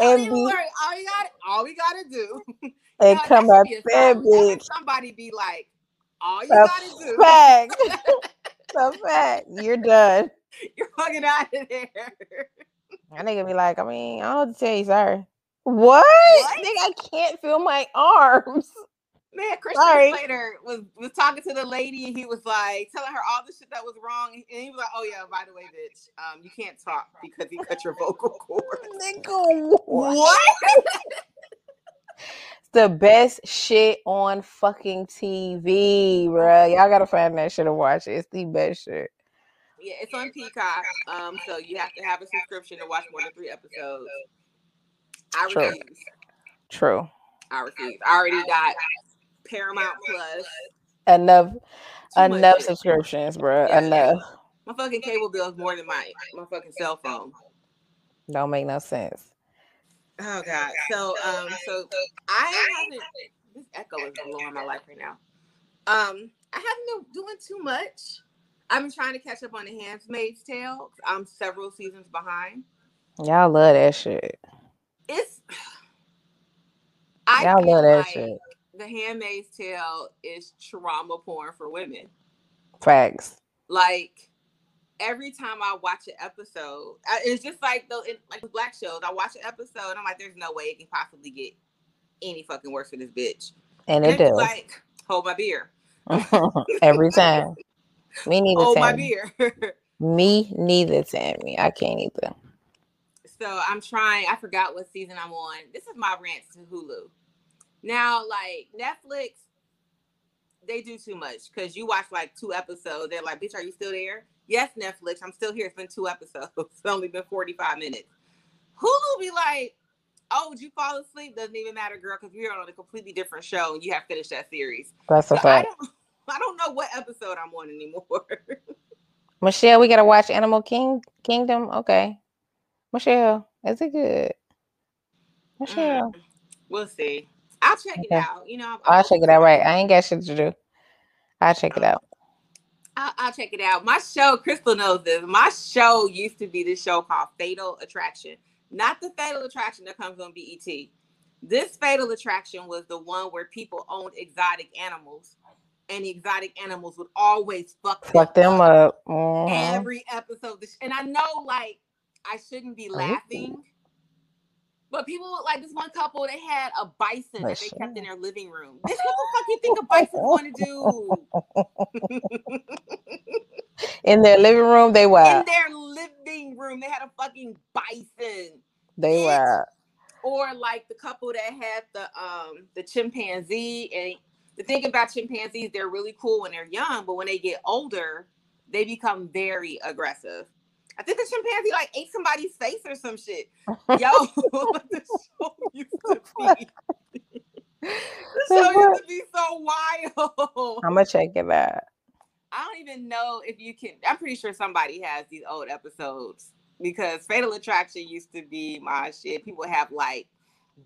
And be- worry. All you got, all we gotta do, And come up should be a there, song. That should bitch. Somebody be like, "All you The gotta do, fact. the fact. You're done. you're fucking out of there." That nigga be like, I mean, I don't tell you, sorry. What? What? Nigga, I can't feel my arms. Man, Christian Sorry. Slater was was talking to the lady and he was like telling her all the shit that was wrong. And he was like, Oh yeah, by the way, bitch, um, you can't talk because he cut your vocal cord. Nigga, what? What? the best shit on fucking TV, bruh. Y'all gotta find that shit and watch it. It's the best shit. Yeah, it's on Peacock. Um, so you have to have a subscription to watch more than three episodes. I True. refuse. True. I refuse. I already got Paramount Plus. Enough Too enough subscriptions, bruh. Yeah. Enough. My fucking cable bill is more than my my fucking cell phone. Don't make no sense. Oh god. So um so I haven't this echo is blowing my life right now. Um I haven't been doing too much. I've been trying to catch up on the Handmaid's Tale. I'm several seasons behind. Y'all love that shit. It's I Y'all love that like shit. The Handmaid's Tale is trauma porn for women. Facts. Like every time I watch an episode, I- it's just like the it, like black shows. I watch an episode, I'm like, "There's no way it can possibly get any fucking worse for this bitch." And And it does. like, hold my beer, Every time. Me neither, hold my beer. Me neither, Tammy. I can't either. so I'm trying. I forgot what season I'm on. This is my rant to Hulu. Now, like Netflix, they do too much because you watch like two episodes. They're like, "Bitch, are you still there?" Yes, Netflix. I'm still here. It's been two episodes. It's only been 45 minutes. Hulu be like, "Oh, did you fall asleep? Doesn't even matter, girl, because we're on a completely different show and you have finished that series." That's So a I fact. don't, I don't know what episode I'm on anymore. Michelle, we gotta watch Animal King Kingdom. Okay. Michelle, is it good? Michelle. Mm, we'll see. I'll check it out. You know, I'm, I'll check it out. Right. I ain't got shit to do. I'll check it out. I'll, I'll check it out. My show, Crystal knows this. My show used to be this show called Fatal Attraction, not the Fatal Attraction that comes on BET. This Fatal Attraction was the one where people owned exotic animals, and the exotic animals would always fuck, Fuck them up. Mhm. every episode. And I know, like, I shouldn't be laughing, but people like this one couple. They had a bison that they kept in their living room. Bitch, what the fuck you think a bison's going to do? In their living room, they were. in their living room. They had a fucking bison. They wild. Or like the couple that had the um the chimpanzee. And the thing about chimpanzees, they're really cool when they're young, but when they get older, they become very aggressive. I think the chimpanzee like ate somebody's face or some shit. Yo, the show used to be. The show used to be so wild. I'm gonna check it out. I don't even know if you can. I'm pretty sure somebody has these old episodes because Fatal Attraction used to be my shit. People have like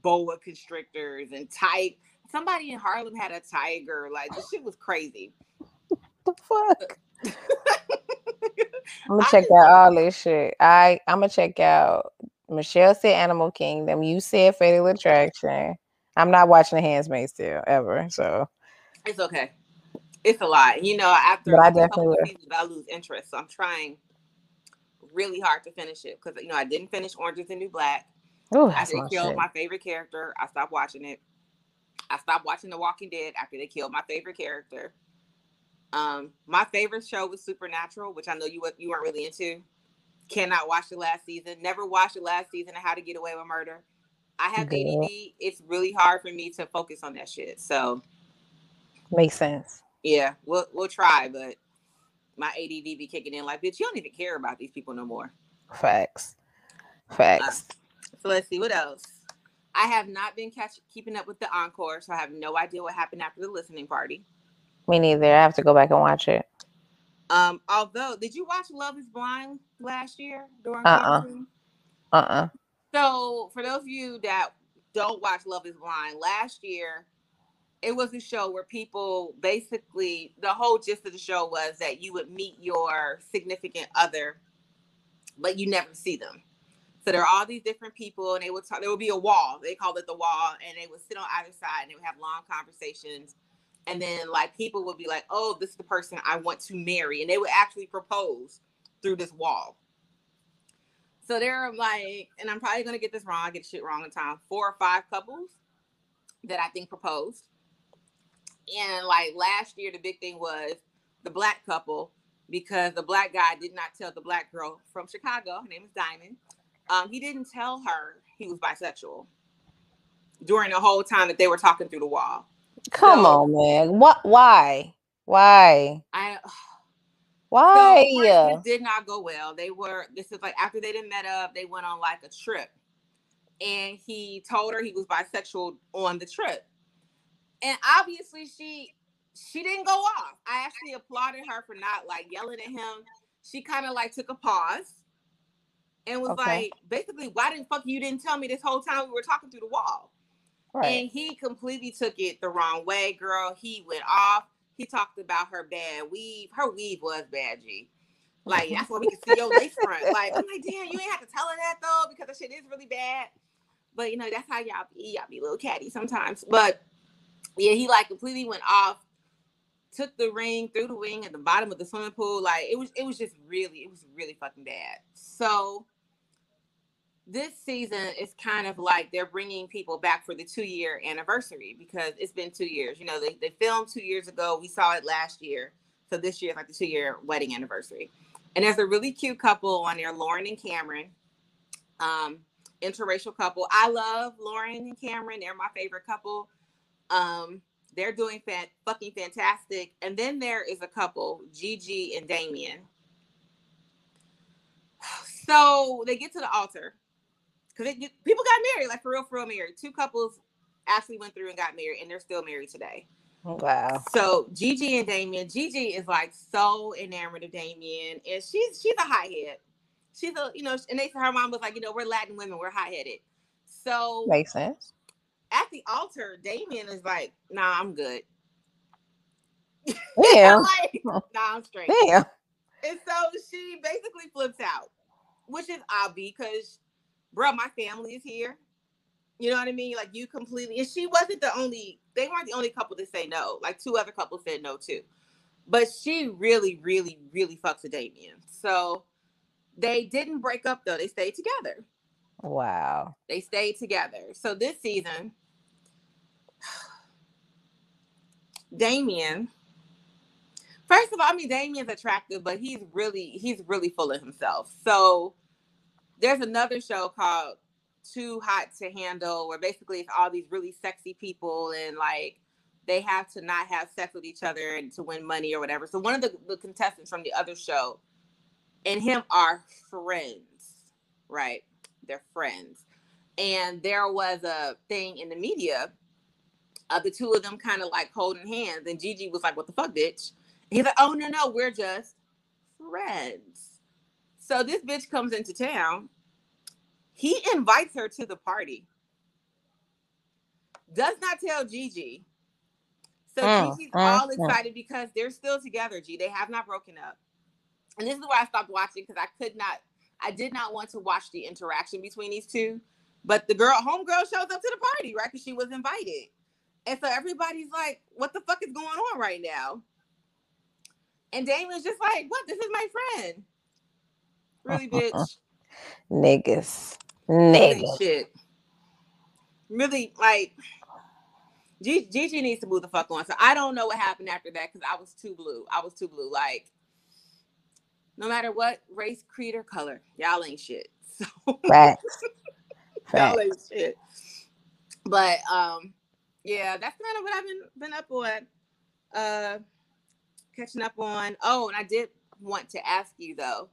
boa constrictors and tight. Somebody in Harlem had a tiger. Like this shit was crazy. The fuck? I'm gonna check out all this shit. I I'm gonna check out. Michelle said Animal Kingdom. You said Fatal Attraction. I'm not watching The Handmaid's Tale ever, so it's okay. It's a lot, you know. After but I definitely seasons, I lose interest, so I'm trying really hard to finish it because you know I didn't finish Orange Is the New Black. Ooh, after they killed shit. my favorite character, I stopped watching it. I stopped watching The Walking Dead after they killed my favorite character. Um, my favorite show was Supernatural, which I know you you weren't really into. Cannot watch the last season. Never watched the last season of How to Get Away with Murder. I have Good. ADD. It's really hard for me to focus on that shit. So makes sense. Yeah, we'll we'll try, but my ADD be kicking in like, bitch, you don't even care about these people no more. Facts. Facts. Uh, so let's see what else. I have not been catch- keeping up with the encore, so I have no idea what happened after the listening party. Me neither. I have to go back and watch it. Um, although, did you watch Love Is Blind last year during uh uh-uh. uh So, for those of you that don't watch Love Is Blind, last year it was a show where people basically the whole gist of the show was that you would meet your significant other, but you never see them. So there are all these different people, and they would talk. There would be a wall. They called it the wall, and they would sit on either side, and they would have long conversations. And then, like, people would be like, "Oh, this is the person I want to marry," and they would actually propose through this wall. So there are like, and I'm probably gonna get this wrong. I get shit wrong in time. Four or five couples that I think proposed. And like last year, the big thing was the black couple because the black guy did not tell the black girl from Chicago, her name is Diamond, um, he didn't tell her he was bisexual during the whole time that they were talking through the wall. Come so, on, man. What? Why? Why? I. Why? So it uh did not go well. They were. This is like after they didn't met up. They went on like a trip, and he told her he was bisexual on the trip, and obviously she she didn't go off. I actually applauded her for not like yelling at him. She kind of like took a pause and was okay. like, basically, why didn't fuck you didn't tell me this whole time we were talking through the wall? Right. And he completely took it the wrong way, girl. He went off. He talked about her bad weave. Her weave was bad, G. Like that's why we can see your lace front. Like I'm like, damn, you ain't have to tell her that though, because the shit is really bad. But you know, that's how y'all be. Y'all be a little catty sometimes. But yeah, he like completely went off, took the ring through the wing at the bottom of the swimming pool. Like it was, it was just really, it was really fucking bad. So this season is kind of like they're bringing people back for the two year anniversary because it's been two years. You know, they, they filmed two years ago. We saw it last year. So this year is like the two year wedding anniversary. And there's a really cute couple on there, Lauren and Cameron, um, interracial couple. I love Lauren and Cameron. They're my favorite couple. Um, they're doing fucking fantastic. And then there is a couple, Gigi and Damian. So they get to the altar because people got married, like for real, for real married. Two couples actually went through and got married, and they're still married today. Oh. Wow. So Gigi and Damian, Gigi is like so enamored of Damian, and she's she's a hothead. She's a you know, and they her mom was like, you know, we're Latin women, we're hot headed. So makes sense. At the altar, Damian is like, nah, I'm good. Yeah. like, nah, I'm straight. Yeah. And so she basically flips out, which is obvious because bro, my family is here. You know what I mean? Like you completely, and she wasn't the only. They weren't the only couple to say no. Like two other couples said no too, but she really, really, really fucks with Damian. So they didn't break up though. They stayed together. Wow. They stayed together. So this season, Damian. First of all, I mean Damian's attractive, but he's really he's really full of himself. So there's another show called Too Hot to Handle, where basically it's all these really sexy people and like they have to not have sex with each other and to win money or whatever. So one of the, the contestants from the other show and him are friends, right? They're friends. And there was a thing in the media of the two of them kind of like holding hands. And Gigi was like, What the fuck, bitch? he's like, Oh, no, no, we're just friends. So this bitch comes into town. He invites her to the party. Does not tell Gigi. So mm, Gigi's mm, all excited mm. because they're still together, G. They have not broken up. and this is why I stopped watching because I could not, I did not want to watch the interaction between these two. But the girl, homegirl, shows up to the party, right? Because she was invited. And so everybody's like, what the fuck is going on right now? And Damon's just like, what? This is my friend. Really, bitch. Niggas. Niggas. Shit. Really, like, Gigi needs to move the fuck on. So I don't know what happened after that because I was too blue. I was too blue. Like, no matter what race, creed, or color, y'all ain't shit. So Facts. Facts. y'all ain't shit. But um, yeah, that's kind of what I've been been up on. Uh, catching up on. Oh, and I did want to ask you though,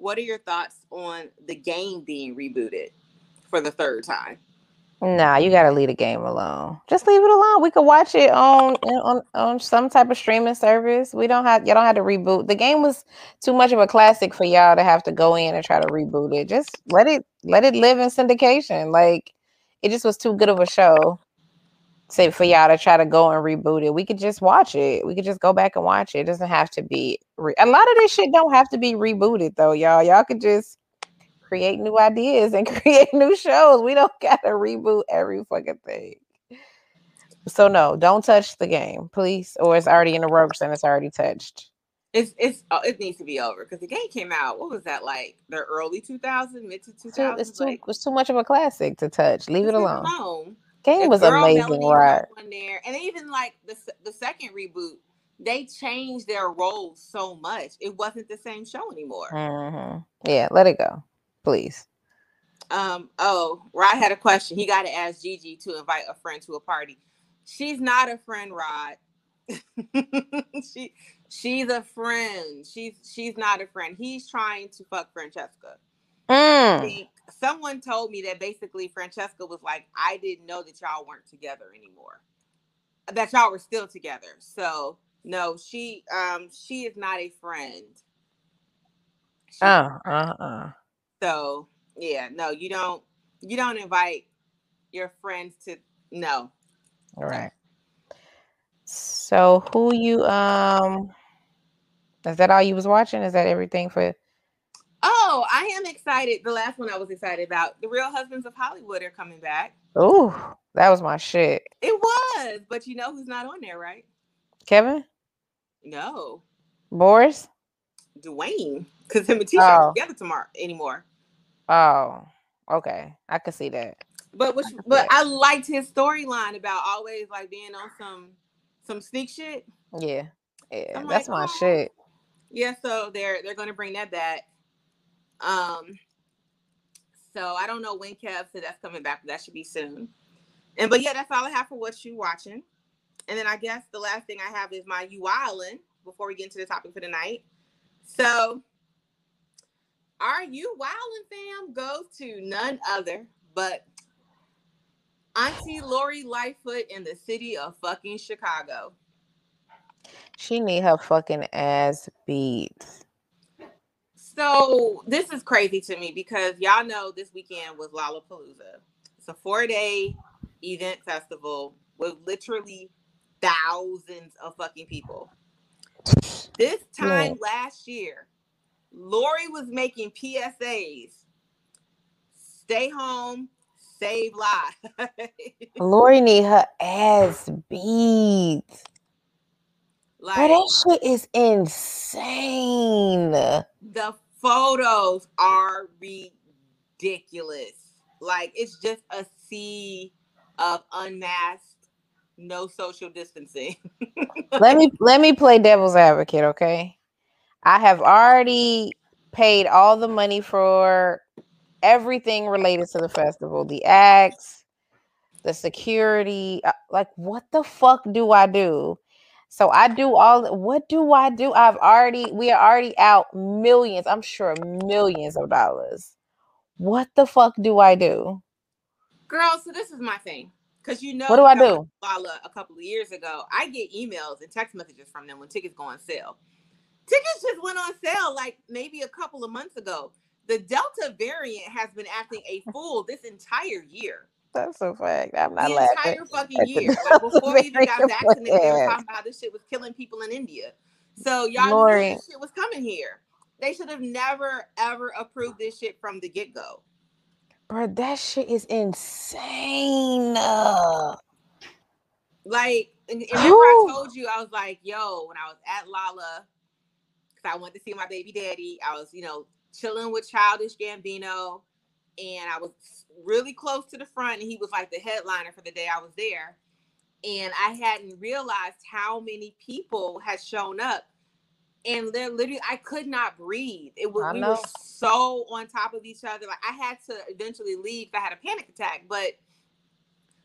what are your thoughts on the game being rebooted for the third time? Nah, you gotta leave the game alone. Just leave it alone. We could watch it on on on some type of streaming service. We don't have y'all don't have to reboot. The game was too much of a classic for y'all to have to go in and try to reboot it. Just let it let it live in syndication. Like it just was too good of a show say for y'all to try to go and reboot it. We could just watch it. We could just go back and watch it. It doesn't have to be re- a lot of this shit don't have to be rebooted though, y'all. Y'all could just create new ideas and create new shows. We don't gotta reboot every fucking thing. So no, don't touch the game, please. Or it's already in the ropes and it's already touched. It's it's uh, it needs to be over because the game came out. What was that like? The early 2000s, mid to 2000s. It's too, like, it's too much of a classic to touch. Leave it alone. alone. Game was amazing, right? there, and even like the the second reboot, they changed their roles so much. It wasn't the same show anymore. Mm-hmm. Yeah, let it go, please. Um. Oh, Rod had a question. He got to ask Gigi to invite a friend to a party. She's not a friend, Rod. she she's a friend. She's she's not a friend. He's trying to fuck Francesca. Mm someone told me that basically Francesca was like, I didn't know that y'all weren't together anymore. That y'all were still together. So no, she um she is not a friend. She uh uh uh. So yeah, no, you don't you don't invite your friends to no. All right. So who you um is that all you was watching? Is that everything for Oh, I am excited. The last one I was excited about, The Real Husbands of Hollywood are coming back. Oh, that was my shit. It was, but you know who's not on there, right? Kevin? No. Boris? Duane. Because him and Tisha oh. are together tomorrow anymore. Oh, okay. I could see that. But which, but I liked his storyline about always like being on some some sneak shit. Yeah. Yeah, that's like, my oh. shit. Yeah, so they're they're gonna bring that back. Um, so I don't know when Kev said that's coming back, but that should be soon. And but yeah, that's all I have for what you watching. And then I guess the last thing I have is my U Island before we get into the topic for the night. So our U Island fam goes to none other but Auntie Lori Lightfoot in the city of fucking Chicago. She need her fucking ass beat. So this is crazy to me because y'all know this weekend was Lollapalooza. It's a four day event festival with literally thousands of fucking people. This time yeah. last year, Lori was making PSAs. Stay home, save lives. Lori need her ass beat. Like but that shit is insane. The photos are ridiculous. Like it's just a sea of unmasked, no social distancing. let me let me play devil's advocate, okay? I have already paid all the money for everything related to the festival, the acts, the security. Uh, like, what the fuck do I do so I do all what do I do? I've already we are already out millions, I'm sure millions of dollars. What the fuck do I do? Girl, so this is my thing. Cause you know what do I do? A couple of years ago, I get emails and text messages from them when tickets go on sale. Tickets just went on sale like maybe a couple of months ago. The Delta variant has been acting a fool this entire year. That's a fact. I'm not the laughing. entire fucking year. Like before we even got vaccinated, they were talking about this shit was killing people in India. So y'all Lori. knew this shit was coming here. they should have never ever approved this shit from the get go. Bro, that shit is insane. Like, and, and remember I told you I was like, yo, when I was at Lolla, because I went to see my baby daddy, I was, you know, chilling with Childish Gambino, and I was really close to the front, and he was like the headliner for the day I was there. And I hadn't realized how many people had shown up and they're literally I could not breathe. It was we were so on top of each other. Like I had to eventually leave. I had a panic attack, but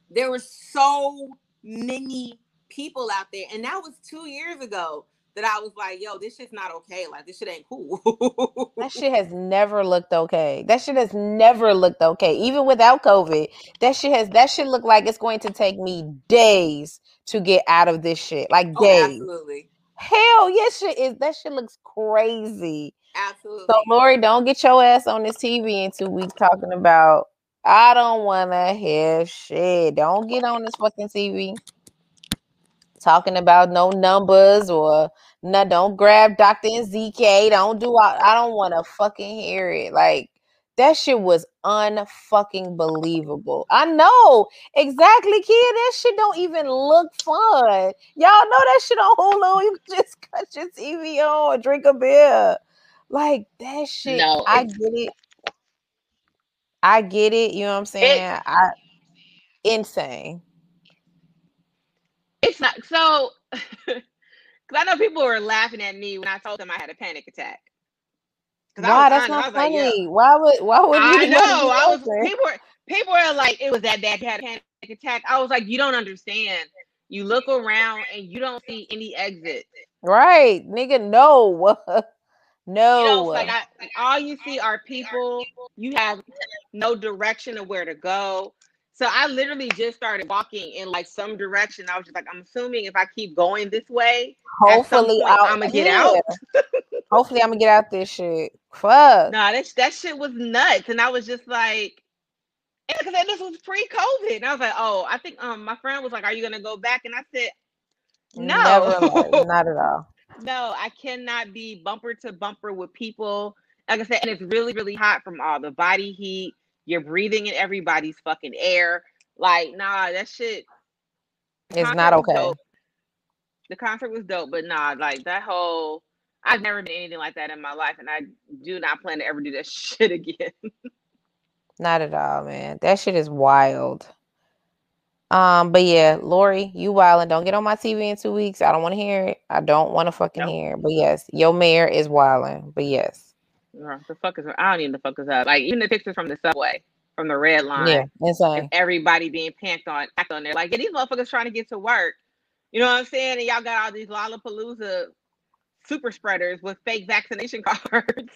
there were so many people out there, and that was two years ago. That I was like, yo, this shit's not okay. Like this shit ain't cool. that shit has never looked okay. That shit has never looked okay. Even without COVID, that shit has that shit look like it's going to take me days to get out of this shit. Like oh, days. Absolutely Hell yes, shit is that shit looks crazy. Absolutely. So Lori, don't get your ass on this TV in two weeks talking about I don't wanna hear shit. Don't get on this fucking TV talking about no numbers or no don't grab Dr. ZK. Don't do I, I don't wanna fucking hear it. Like that shit was unfucking believable. I know exactly, kid. That shit don't even look fun. Y'all know that shit on Hulu. You can just cut your TV on, drink a beer. Like that shit. No, I get it. I get it. You know what I'm saying? It, I insane. It's not so. Because I know people were laughing at me when I told them I had a panic attack. Wow, that's not funny. Like, yeah. Why would why would you I know I was people were people were like it was that bad had a panic attack. I was like, you don't understand. You look around and you don't see any exit. Right, nigga, no. no. You know, like, I, like all you see are people. You have no direction of where to go. So I literally just started walking in like some direction. I was just like, I'm assuming if I keep going this way, hopefully I'm gonna get out. hopefully I'm gonna get out this shit. Fuck. Nah, that that shit was nuts, and I was just like, because this was pre-COVID, and I was like, oh, I think um my friend was like, are you gonna go back? And I said, no, Never, not at all. No, I cannot be bumper to bumper with people. Like I said, and it's really really hot from all the body heat you're breathing in everybody's fucking air. Like, nah, that shit. It's not okay. The concert was dope, but nah, like that whole. I've never been anything like that in my life, and I do not plan to ever do that shit again. not at all, man. That shit is wild. Um, but yeah, Lori, you wilding. Don't get on my TV in two weeks. I don't want to hear it. I don't want to fucking nope. hear it. But yes, your mayor is wilding. But yes. The fuck is I don't even the fuck is up. Like even the pictures from the subway, from the red line. Yeah, insane. Everybody being panked on, packed on there. Like yeah, these motherfuckers trying to get to work. You know what I'm saying? And y'all got all these Lollapalooza super spreaders with fake vaccination cards.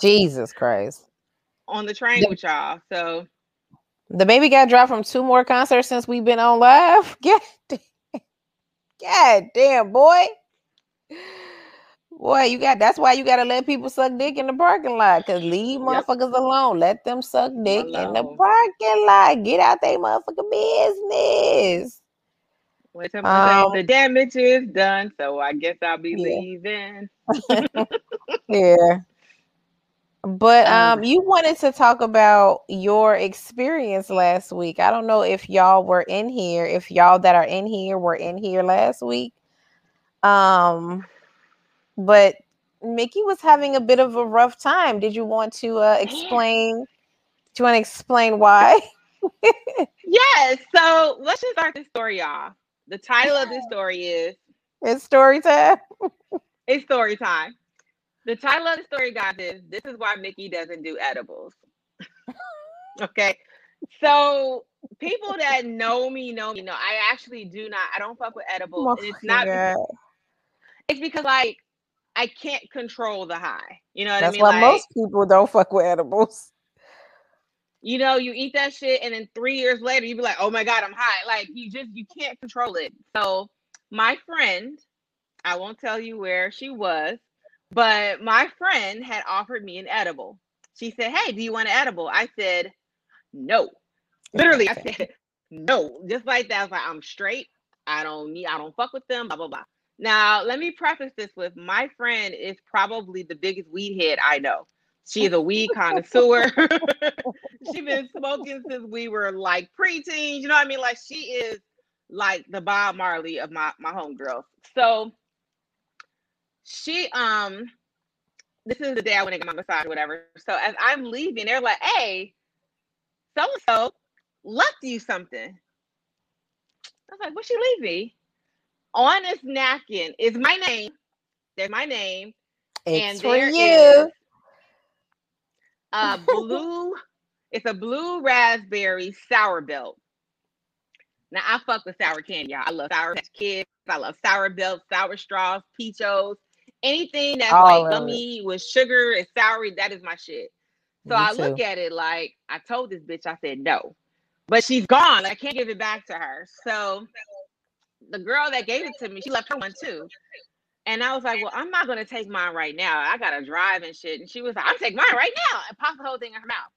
Jesus Christ. On the train the, with y'all. So the baby got dropped from two more concerts since we've been on live. God damn, God damn boy. Boy, you got that's why you gotta let people suck dick in the parking lot. Cause leave yep. motherfuckers alone. Let them suck dick alone. in the parking lot. Get out their motherfucking business. Um, the damage is done, so I guess I'll be yeah. leaving. yeah. But um, um, you wanted to talk about your experience last week. I don't know if y'all were in here, if y'all that are in here were in here last week. Um but Mickey was having a bit of a rough time. Did you want to uh, explain? Do you want to explain why? yes. So let's just start this story off. The title of this story is It's story time. it's story time. The title of the story, guys, is This is why Mickey doesn't do edibles. okay. So people that know me know me know I actually do not I don't fuck with edibles. Oh, and it's not because, it's because like I can't control the high. You know what That's I mean? That's why like, most people don't fuck with edibles. You know, you eat that shit, and then three years later, you be like, "Oh my god, I'm high!" Like you just you can't control it. So my friend, I won't tell you where she was, but my friend had offered me an edible. She said, "Hey, do you want an edible?" I said, "No." Literally, I said, "No." Just like that. I was like, "I'm straight. I don't need. I don't fuck with them." Blah blah blah. Now, let me preface this with my friend is probably the biggest weed head I know. She's a weed connoisseur. She's been smoking since we were like preteens. You know what I mean? Like she is like the Bob Marley of my my homegirls. So she um this is the day I went to get my massage whatever. So as I'm leaving, they're like, hey, so and so left you something. I was like, what she leave me? On this napkin is my name. There's my name. It's for you. a blue, it's a blue raspberry sour belt. Now I fuck with sour candy, y'all. I love sour kids. I love sour belts, sour straws, peachos, anything that's All like gummy with sugar and sour. That is my shit. So Me I look at it like I told this bitch, I said no, but she's gone. I can't give it back to her. So the girl that gave it to me, she left her one too. And I was like, well, I'm not gonna take mine right now. I gotta drive and shit. And she was like, I'm taking mine right now and popped the whole thing in her mouth.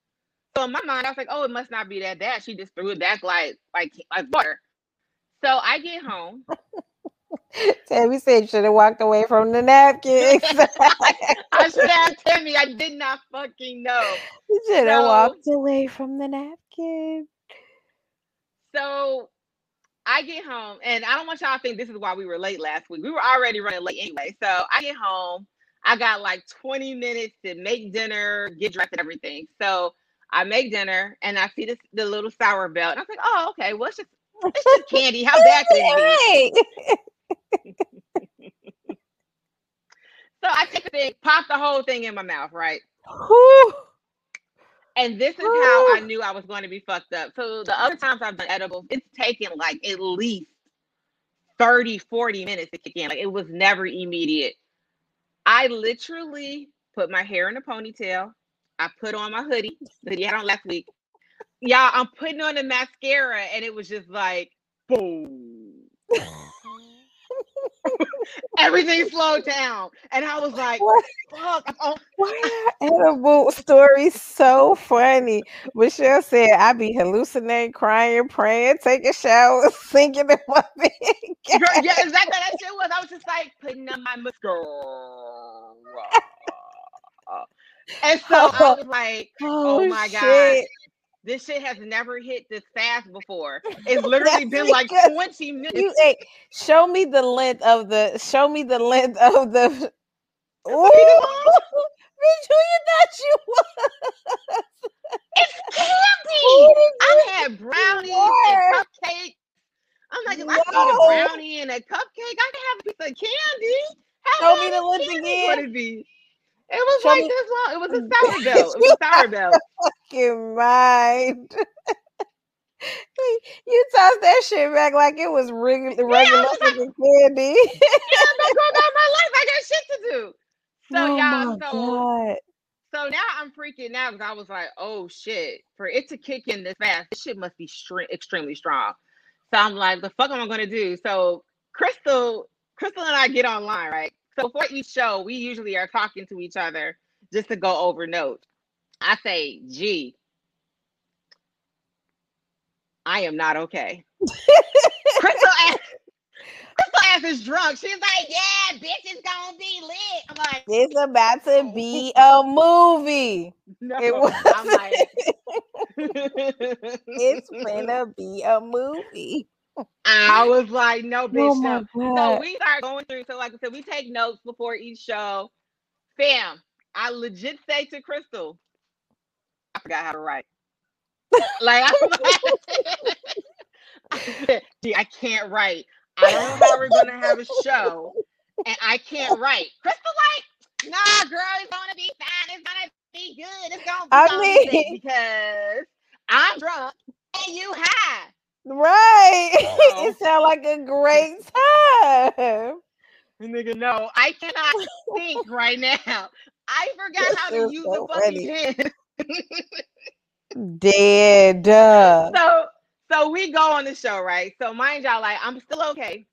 So in my mind, I was like, oh, it must not be that bad. She just threw it back like like like water. So I get home. Tammy said should have walked away from the napkins. I should have Tammy. I did not fucking know. you should have So- walked away from the napkin. So I get home, and I don't want y'all to think this is why we were late last week. We were already running late anyway. So I get home. I got like 20 minutes to make dinner, get dressed, and everything. So I make dinner, and I see this the little sour belt, and I was like, "Oh, okay. Well, it's just it's just candy. How bad can it be?" So I take the thing, pop the whole thing in my mouth, right? Whew. And this is how I knew I was going to be fucked up. So the other times I've done edibles, it's taken like at least 30, 40 minutes to kick in. Like it was never immediate. I literally put my hair in a ponytail. I put on my hoodie, the hoodie I had on last week. Y'all, I'm putting on the mascara, and it was just like boom. Everything slowed down. And I was like, What? fuck. On- Why are edible stories so funny? Michelle said I be hallucinating, crying, praying, taking showers, singing in my bed. Yeah, exactly. That shit was. I was just like putting on my mascara. And so I was like, oh, oh my God. This shit has never hit this fast before. It's literally been like 20 minutes. You show me the length of the show me the length of the Ooh, bitch, who you thought you was? It's candy. I had brownies and cupcakes. I'm like, if I eat No. a brownie and a cupcake, I can have a piece of candy. How Show me the length again. gonna be? It was Show like me- this long. It was a sour belt. It was a sour belt. fucking mind. you tossed that shit back like it was regular, regular like- candy. Yeah, I'm going about my life. I got shit to do. So oh y'all, so god. so now I'm freaking out because I was like, oh shit, for it to kick in this fast, this shit must be extremely strong. So I'm like, the fuck am I gonna do? So Crystal, Crystal and I get online, right? So for each show, we usually are talking to each other just to go over notes. I say, gee, I am not okay. Crystal ass, Crystal ass is drunk. She's like, yeah, bitch, it's gonna be lit. I'm like, It's about to be a movie. no. It was. I'm like, it's gonna be a movie. I was like, no, oh bitch, Oh no. So we start going through. So, like I said, we take notes before each show. Fam, I legit say to Crystal, I forgot how to write. like, I, I said, "Gee, I can't write. I don't know how we're gonna have a show, and I can't write. Crystal, like, nah, girl, it's gonna be fine. It's gonna be good. It's gonna be I mean- because I'm drunk and you high. Right. Oh. it sounds like a great time. Nigga, no, I cannot think right now. I forgot how to use so the fucking pen. Dead. So, so we go on the show, right? So, mind y'all, like, I'm still okay.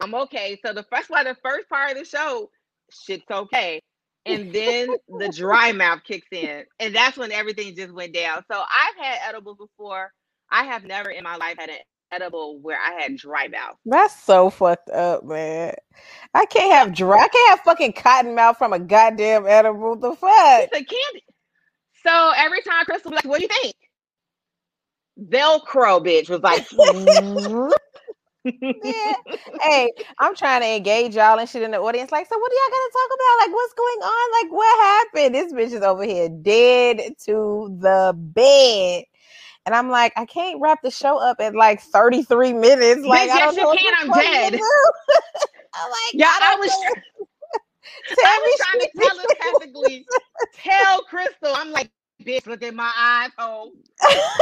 I'm okay. So the first, why the first part of the show, shit's okay, and then the dry mouth kicks in, and that's when everything just went down. So I've had edibles before. I have never in my life had an edible where I had dry mouth. That's so fucked up, man. I can't have dry. I can't have fucking cotton mouth from a goddamn edible. The fuck? It's a candy. So every time Crystal was like, "What do you think?" Velcro bitch was like, yeah. Hey, I'm trying to engage y'all and shit in the audience. Like, so what do y'all gotta talk about? Like, what's going on? Like, what happened? This bitch is over here dead to the bed. And I'm like, I can't wrap the show up at like 33 minutes. Like, bitch, I yes, you can. I'm dead. I'm like, yeah, I, I was. know. I was trying to tell her technically. Tell Crystal, I'm like, bitch, look at my eyes, oh.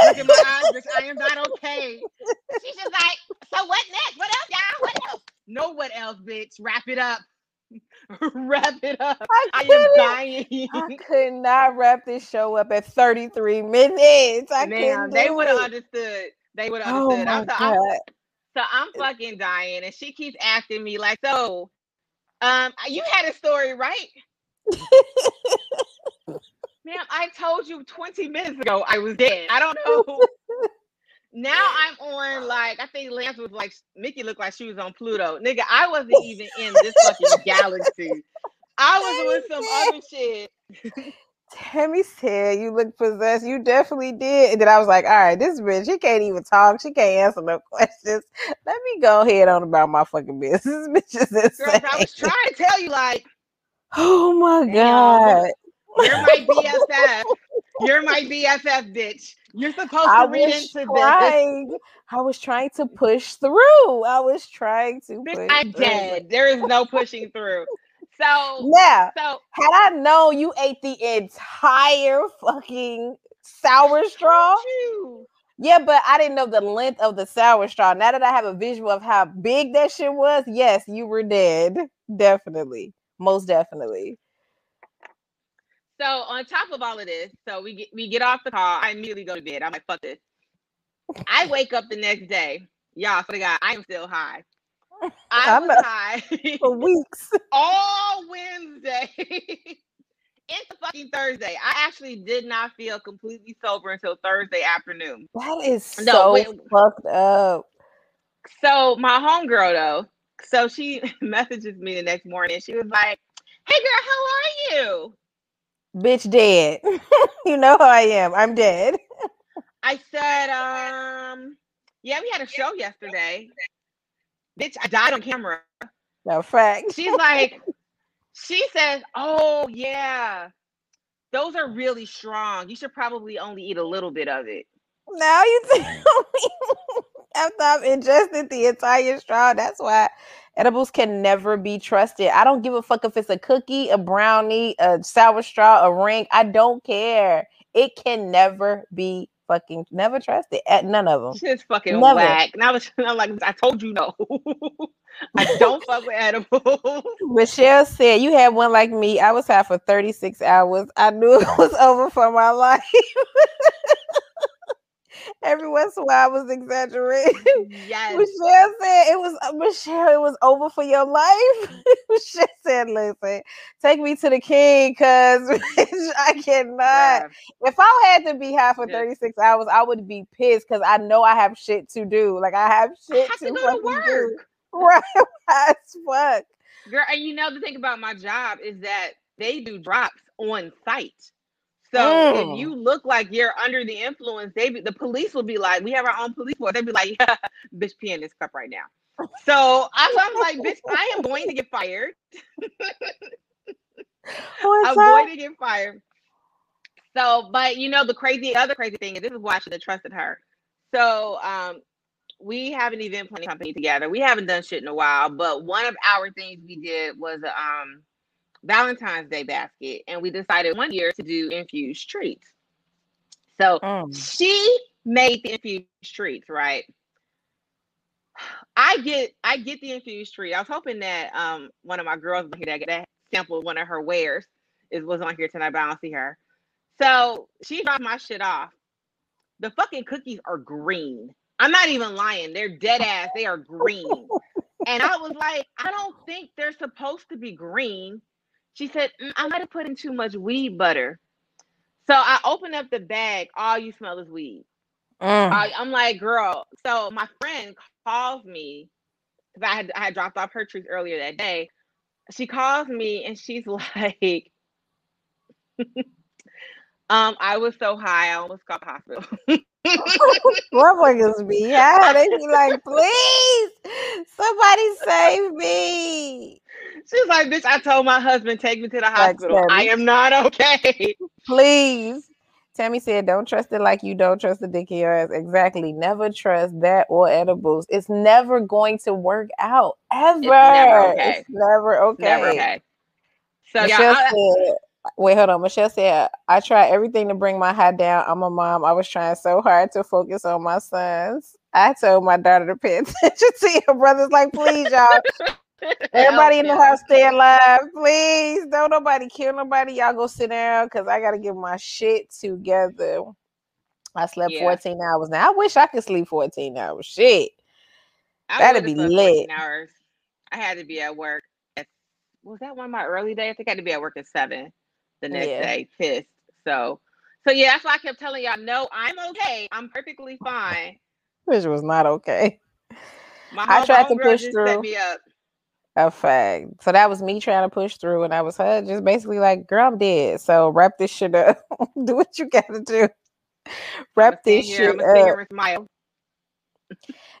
Look at my eyes, bitch. I am not okay. She's just like, so what next? What else, y'all? What else? No, what else, bitch? Wrap it up. wrap it up. I, I am dying. I could not wrap this show up at 33 minutes. I couldn't they would have understood. They would have Oh understood. I'm, so, I'm, so I'm fucking dying, and she keeps asking me like, so, um, you had a story, right? Ma'am, I told you 20 minutes ago I was dead. I don't know. Now I'm on like I think Lance was like Mickey looked like she was on Pluto. Nigga, I wasn't even in this fucking galaxy. I was on some other shit. Tammy said you look possessed. You definitely did. And then I was like, all right, this bitch, she can't even talk. She can't answer no questions. Let me go ahead on about my fucking business. This bitch is Girl, insane. I was trying to tell you, like, oh my god. You're my BFF. You're my BFF, bitch. You're supposed to I read into this. trying. I was trying to push through. I was trying to Bitch, push I'm through. dead. There is no pushing through. So, yeah. so had I known you ate the entire fucking sour straw. Yeah, but I didn't know the length of the sour straw. Now that I have a visual of how big that shit was, yes, you were dead. Definitely. Most definitely. So on top of all of this, so we get we get off the call. I immediately go to bed. I'm like, fuck this. I wake up the next day. Y'all, for the guy, I am still high. I I was know. high For weeks. all Wednesday into fucking Thursday. I actually did not feel completely sober until Thursday afternoon. That is No, so wait. fucked up. So my homegirl though, so she messages me the next morning. She was like, "Hey girl, how are you?" Bitch dead. you know how I am. I'm dead. I said, um, yeah, we had a show yesterday. Bitch, I died on camera. No fact. She's like, she says, oh yeah, those are really strong. You should probably only eat a little bit of it. Now you tell me after I've ingested the entire straw. That's why edibles can never be trusted. I don't give a fuck if it's a cookie, a brownie, a sour straw, a ring. I don't care. It can never be fucking never trusted at none of them. Shit's fucking Never. whack. And I was, I'm like, I told you no. I don't fuck with edibles. Michelle said you had one like me. I was high for 36 hours. I knew it was over for my life. Every once in a while I was exaggerating. yes. Michelle said it was uh, Michelle, it was over for your life. Michelle said, listen, take me to the king because I cannot. Bruh. If I had to be high for Yeah. 36 hours, I would be pissed because I know I have shit to do. Like I have I shit have to, to go to work. do. Right as fuck. Girl, and you know the thing about my job is that they do drops on site. So Mm. if you look like you're under the influence, they be, the police will be like, "We have our own police force." They'd be like, "Yeah, bitch, pee in this cup right now." So I'm, I'm like, "Bitch, I am going to get fired. I'm up? going to get fired." So, but you know, the crazy other crazy thing is this is why I should have trusted her. So, um, we have an event planning company together. We haven't done shit in a while, but one of our things we did was um Valentine's Day basket, and we decided one year to do infused treats. So Mm. she made the infused treats, right? I get I get the infused treat. I was hoping that um one of my girls that that sample one of her wares is was on here tonight, but I don't see her. So she dropped my shit off. The fucking cookies are green. I'm not even lying. They're dead ass. They are green. And I was like, I don't think they're supposed to be green. She said, "Mm, I might have put in too much weed butter. So I opened up the bag. All you smell is weed. Mm. I, I'm like, girl. So my friend calls me because I had I had dropped off her trees earlier that day. She calls me and she's like, um, I was so high, I almost got hospital. Motherfuckers be yeah, they be like, please, somebody save me. She's like, bitch, I told my husband, take me to the hospital. I am not okay. Please. Tammy said, "Don't trust it like you don't trust the dick in your ass." Exactly. Never trust that or edibles. It's never going to work out ever. It's never okay. It's never okay. Never okay. So Michelle yeah, I, said, "Wait, hold on." Michelle said, "I try everything to bring my high down. I'm a mom. I was trying so hard to focus on my sons. I told my daughter to pay attention to your brothers. Like, please, y'all." Everybody in the house stay alive. Please don't nobody kill nobody. Y'all go sit down because I gotta get my shit together. I slept yeah. 14 hours. Now I wish I could sleep 14 hours. Shit. I That'd be lit. Hours. I had to be at work. At, was that one of my early days? I think I had to be at work at seven the next yeah. day, pissed. So so yeah, that's why I kept telling y'all, no, I'm okay. I'm perfectly fine. Which was not okay. My I tried to push through. A fact. So that was me trying to push through, and I was her just basically like, "Girl, I'm dead." So wrap this shit up. do what you gotta do. Wrap this shit up.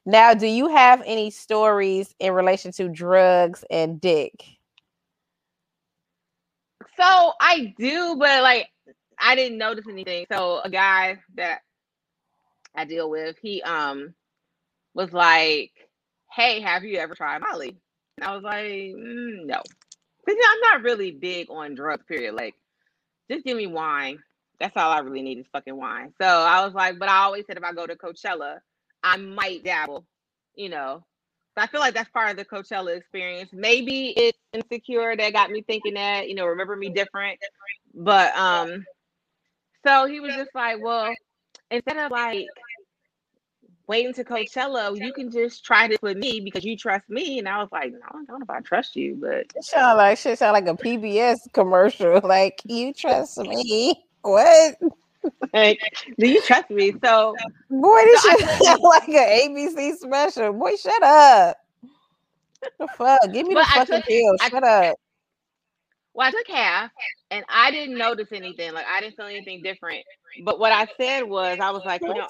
now, do you have any stories in relation to drugs and dick? So I do, but like I didn't notice anything. So a guy that I deal with, he um was like, "Hey, have you ever tried Molly?" And I was like, mm, no. Because I'm not really big on drugs, period. Like, just give me wine. That's all I really need is fucking wine. So I was like, but I always said if I go to Coachella, I might dabble, you know. I feel like that's part of the Coachella experience. Maybe it's insecure that got me thinking that, you know, remember me different. But um, so he was just like, well, instead of like waiting to Coachella, you can just try this with me because you trust me. And I was like, no, I don't know if I trust you, but it sound like shit sound like a PBS commercial. Like you trust me. What? Like, do you trust me? So boy, this so shit sound like an ABC special. Boy, shut up. the fuck? Give me the fucking pill. Shut I, up. Well, I took half and I didn't notice anything. Like I didn't feel anything different. But what I said was I was like, you know,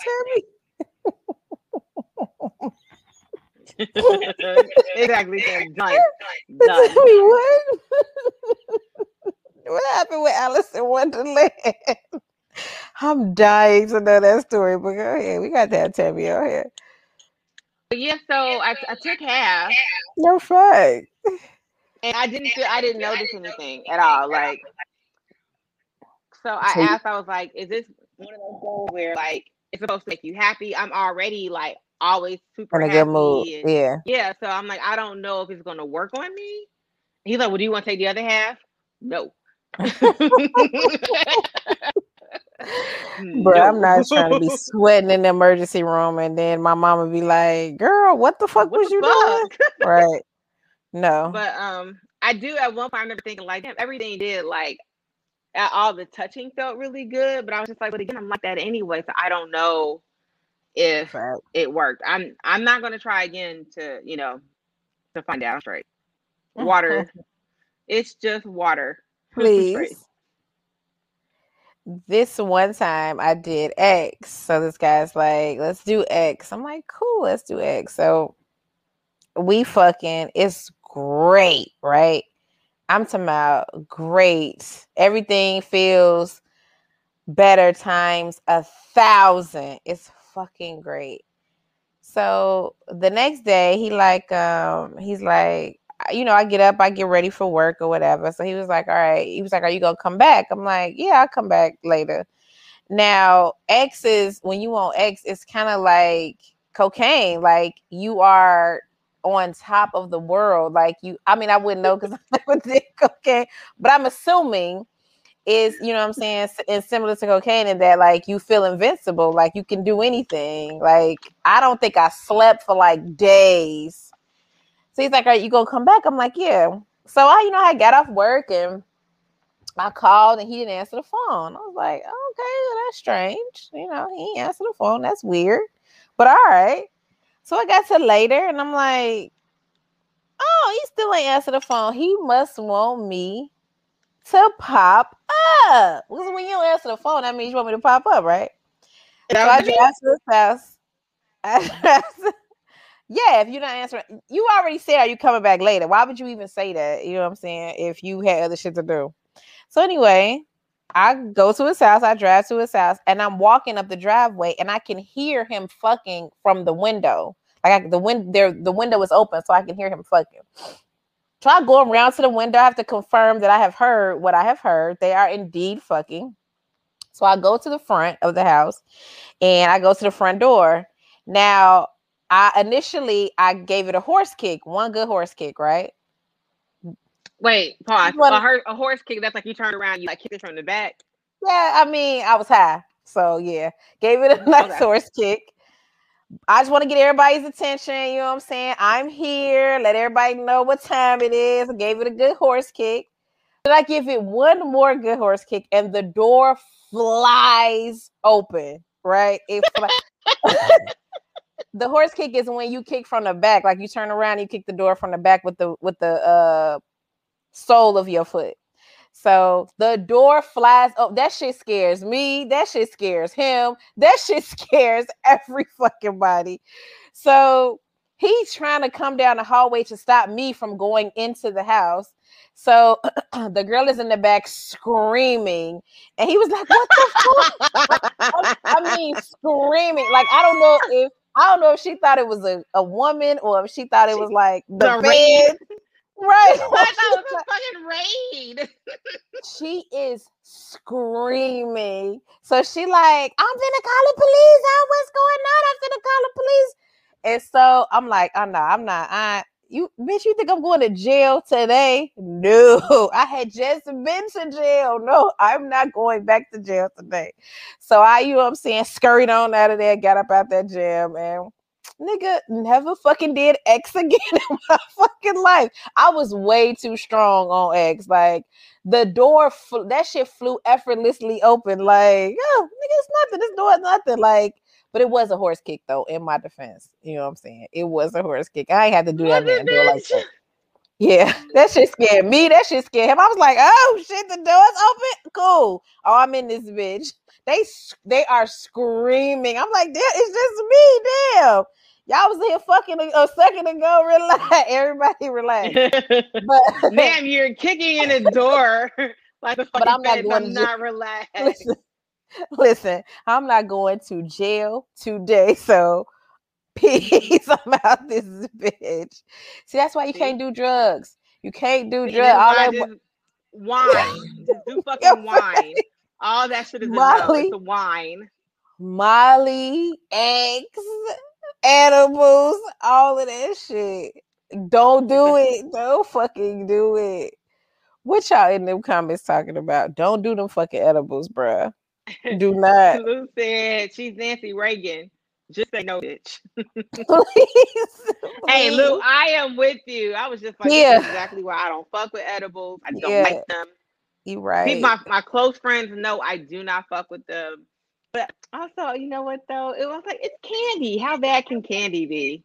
exactly. Done. Done. what? what happened with Alice in Wonderland? I'm dying to know that story, but go ahead. We got that Tammy on here. Yeah, so I, I took half. No fuck. And I didn't feel, I didn't notice anything at all. Like, so I asked, I was like, "Is this one of those goals where like it's supposed to make you happy?" I'm already like always super in a good mood. And, yeah. Yeah. So I'm like, I don't know if it's gonna work on me. He's like, Well, do you want to take the other half? No. Bro, no. I'm not trying to be sweating in the emergency room and then my mama be like, Girl, what the fuck what was the you fuck? doing? right. No. But um I do at one point I remember thinking like damn, everything did like all the touching felt really good, but I was just like, but again, I'm like that anyway. So I don't know if right. it worked. I'm I'm not gonna try again to, you know, to find out straight. Water. it's just water. Please. This one time I did X. So this guy's like, let's do X. I'm like, cool, let's do X. So we fucking it's great, right? I'm talking about great. Everything feels better times a thousand. It's fucking great. So the next day, he like, um, he's like, you know, I get up, I get ready for work or whatever. So he was like, all right. He was like, are you gonna come back? I'm like, yeah, I'll come back later. Now, X is when you on X, it's kind of like cocaine. Like you are on top of the world. Like you, I mean, I wouldn't know because I never did cocaine, but I'm assuming is you know what I'm saying it's similar to cocaine in that like you feel invincible like you can do anything like I don't think I slept for like days so he's like are you gonna come back I'm like yeah so I you know I got off work and I called and he didn't answer the phone. I was like, okay, that's strange. You know, he didn't answer the phone. That's weird. But all right. So I got to later and I'm like, oh, he still ain't answer the phone. He must want me to pop up. Because when you don't answer the phone, that means you want me to pop up, right? So I drive to his house. yeah, if you're not answering, you already said, Are you coming back later? Why would you even say that? You know what I'm saying? If you had other shit to do. So, anyway, I go to his house, I drive to his house, and I'm walking up the driveway, and I can hear him fucking from the window. Like I, the wind there, the window is open, so I can hear him fucking. So I go around to the window. I have to confirm that I have heard what I have heard. They are indeed fucking. So I go to the front of the house, and I go to the front door. Now, I initially I gave it a horse kick, one good horse kick, right? Wait, pause. A, a horse kick. That's like you turn around, you like kick it from the back. Yeah, I mean, I was high, so yeah, gave it a nice okay. horse kick. I just want to get everybody's attention. You know what I'm saying? I'm here. Let everybody know what time it is. I gave it a good horse kick. Then I give it one more good horse kick, and the door flies open. Right? It the horse kick is when you kick from the back, like you turn around, you kick the door from the back with the with the uh sole of your foot. So the door flies up. That shit scares me. That shit scares him. That shit scares every fucking body. So he's trying to come down the hallway to stop me from going into the house. So the girl is in the back screaming, and he was like, "What the fuck?" I, I mean, screaming. Like I don't know if I don't know if she thought it was a, a woman or if she thought it was like the, the bed. Right. I thought it was a fucking raid. she is screaming. So she like, I'm gonna call the police. Oh, what's going on? I'm gonna call the police. And so I'm like, oh no, I'm not. I you bitch, you think I'm going to jail today? No, I had just been to jail. No, I'm not going back to jail today. So I, you know I'm saying, scurried on out of there, got up out that jail, man nigga never fucking did X again in my fucking life. I was way too strong on X. Like the door, fl- that shit flew effortlessly open. Like, oh, nigga, it's nothing. This door is nothing. Like, but it was a horse kick though. In my defense, you know what I'm saying? It was a horse kick. I ain't had to do that man door like that. Yeah, that shit scared me. That shit scared him. I was like, oh shit, the door's open. Cool. Oh, I'm in this bitch. They they are screaming. I'm like, damn, it's just me. Damn. Y'all was here fucking a, a second ago. Relax, everybody, relax. but damn, you're kicking in a door like. But I'm not going. I'm not relaxed. Listen, listen, I'm not going to jail today. So peace. I'm out this bitch. See, that's why you can't do drugs. You can't do drugs. All that just wine. just do fucking wine. All that shit is Molly, enough. It's wine. Molly, eggs, animals, all of that shit. Don't do it. Don't fucking do it. What y'all in them comments talking about? Don't do them fucking edibles, bruh. Do not. Lou said she's Nancy Reagan. Just say no, bitch. please, Hey, Lou, I am with you. I was just like, yeah. exactly why I don't fuck with edibles. I don't yeah. like them. You right. My my close friends know I do not fuck with them. But also, you know what though? It was like it's candy. How bad can candy be?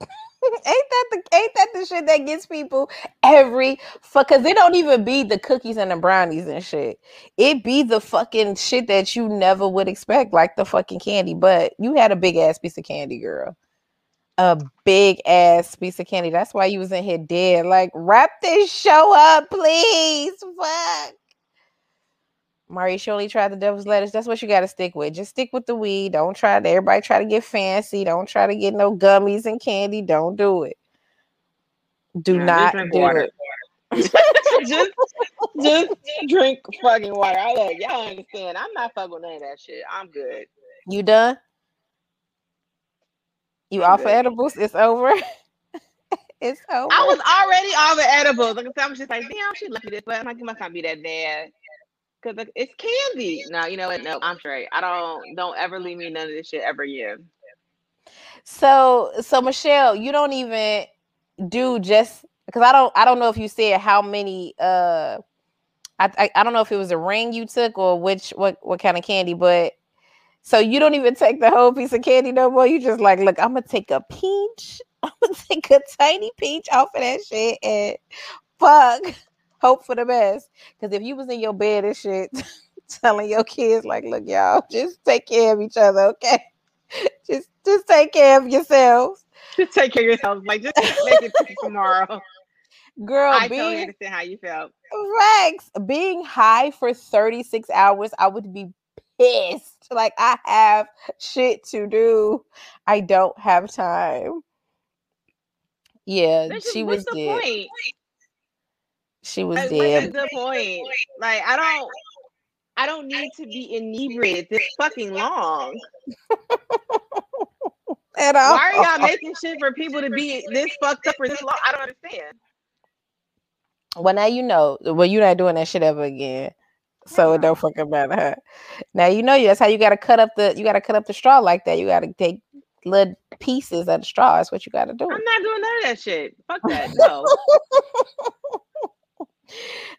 Ain't that the ain't that the shit that gets people every fuck because they don't even be the cookies and the brownies and shit. It be the fucking shit that you never would expect, like the fucking candy. But you had a big ass piece of candy, girl. A big ass piece of candy. That's why you was in here dead. Like, wrap this show up, please. Fuck. Marie surely tried the devil's lettuce. That's what you got to stick with. Just stick with the weed. Don't try to, everybody try to get fancy. Don't try to get no gummies and candy. Don't do it. Do yeah, not do water. it. just, just drink fucking water. I look, y'all understand. I'm not fucking with none of that shit. I'm good. You done? You I'm off good. of edibles? It's over. it's over. I was already off of edibles. Like I said, I was just like, damn, she left me this, but I'm like, it must not be that bad because it's candy. No, you know what? No, I'm straight. I don't don't ever leave me none of this shit ever again. So so Michelle, you don't even do just because I don't I don't know if you said how many uh I, I I don't know if it was a ring you took or which what what kind of candy, but so you don't even take the whole piece of candy no more. You just like, look, I'm gonna take a pinch. I'm gonna take a tiny pinch off of that shit and fuck, hope for the best. Because if you was in your bed and shit, telling your kids like, look, y'all, just take care of each other, okay? Just just take care of yourselves. Just take care of yourselves. Like just make it to tomorrow. Girl, I being, totally understand how you felt. Rex, being high for 36 hours, I would be pissed. Like I have shit to do. I don't have time. Yeah, she what's was the dead. point? She was Like, dead. The point? Like I don't I don't need to be inebriated this fucking long. At all. Why are y'all making shit for people to be this fucked up for this long? I don't understand. Well, now you know. Well, you're not doing that shit ever again. So it don't fucking matter. Huh? Now you know you. That's how you gotta cut up the. You gotta cut up the straw like that. You gotta take little pieces of the straw. That's what you gotta do. I'm not doing none of that shit. Fuck that. No.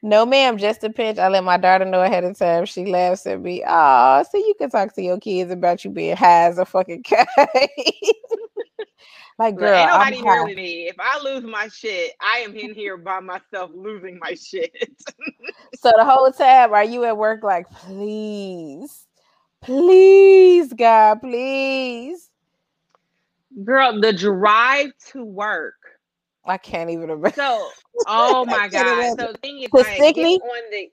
No, ma'am, just a pinch. I let my daughter know ahead of time. She laughs at me. Oh, so you can talk to your kids about you being high as a fucking kite. like, girl, ain't nobody here high. with me. If I lose my shit, I am in here by myself losing my shit. So the whole time, are you at work like, please, please, God, please? Girl, the drive to work. I can't even remember. So, oh my god. So thing is, like, Stickney? getting on the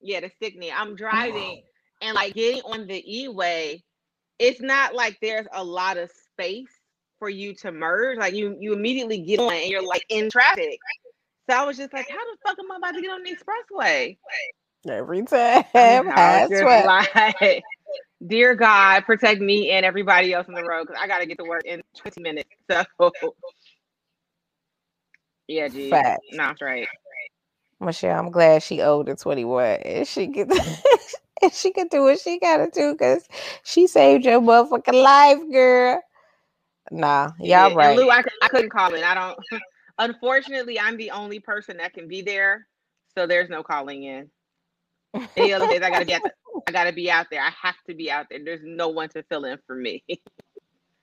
yeah, the Stickney. I'm oh. driving and like getting on the E-way. It's not like there's a lot of space for you to merge. Like you, you immediately get on and you're like in traffic. So I was just like, how the fuck am I about to get on the expressway? Every time. I was I just swear. like, dear God, protect me and everybody else on the road because I got to get to work in 20 minutes. So, yeah, G. Facts. That's right. Michelle, I'm glad she older 21 and she could and she could do what she gotta do because she saved your motherfucking life, girl. Nah, Yeah, y'all right. And Lou, I, I couldn't call in. I don't. Unfortunately, I'm the only person that can be there, so there's no calling in. Any other days, I gotta be the, I gotta be out there. I have to be out there. There's no one to fill in for me.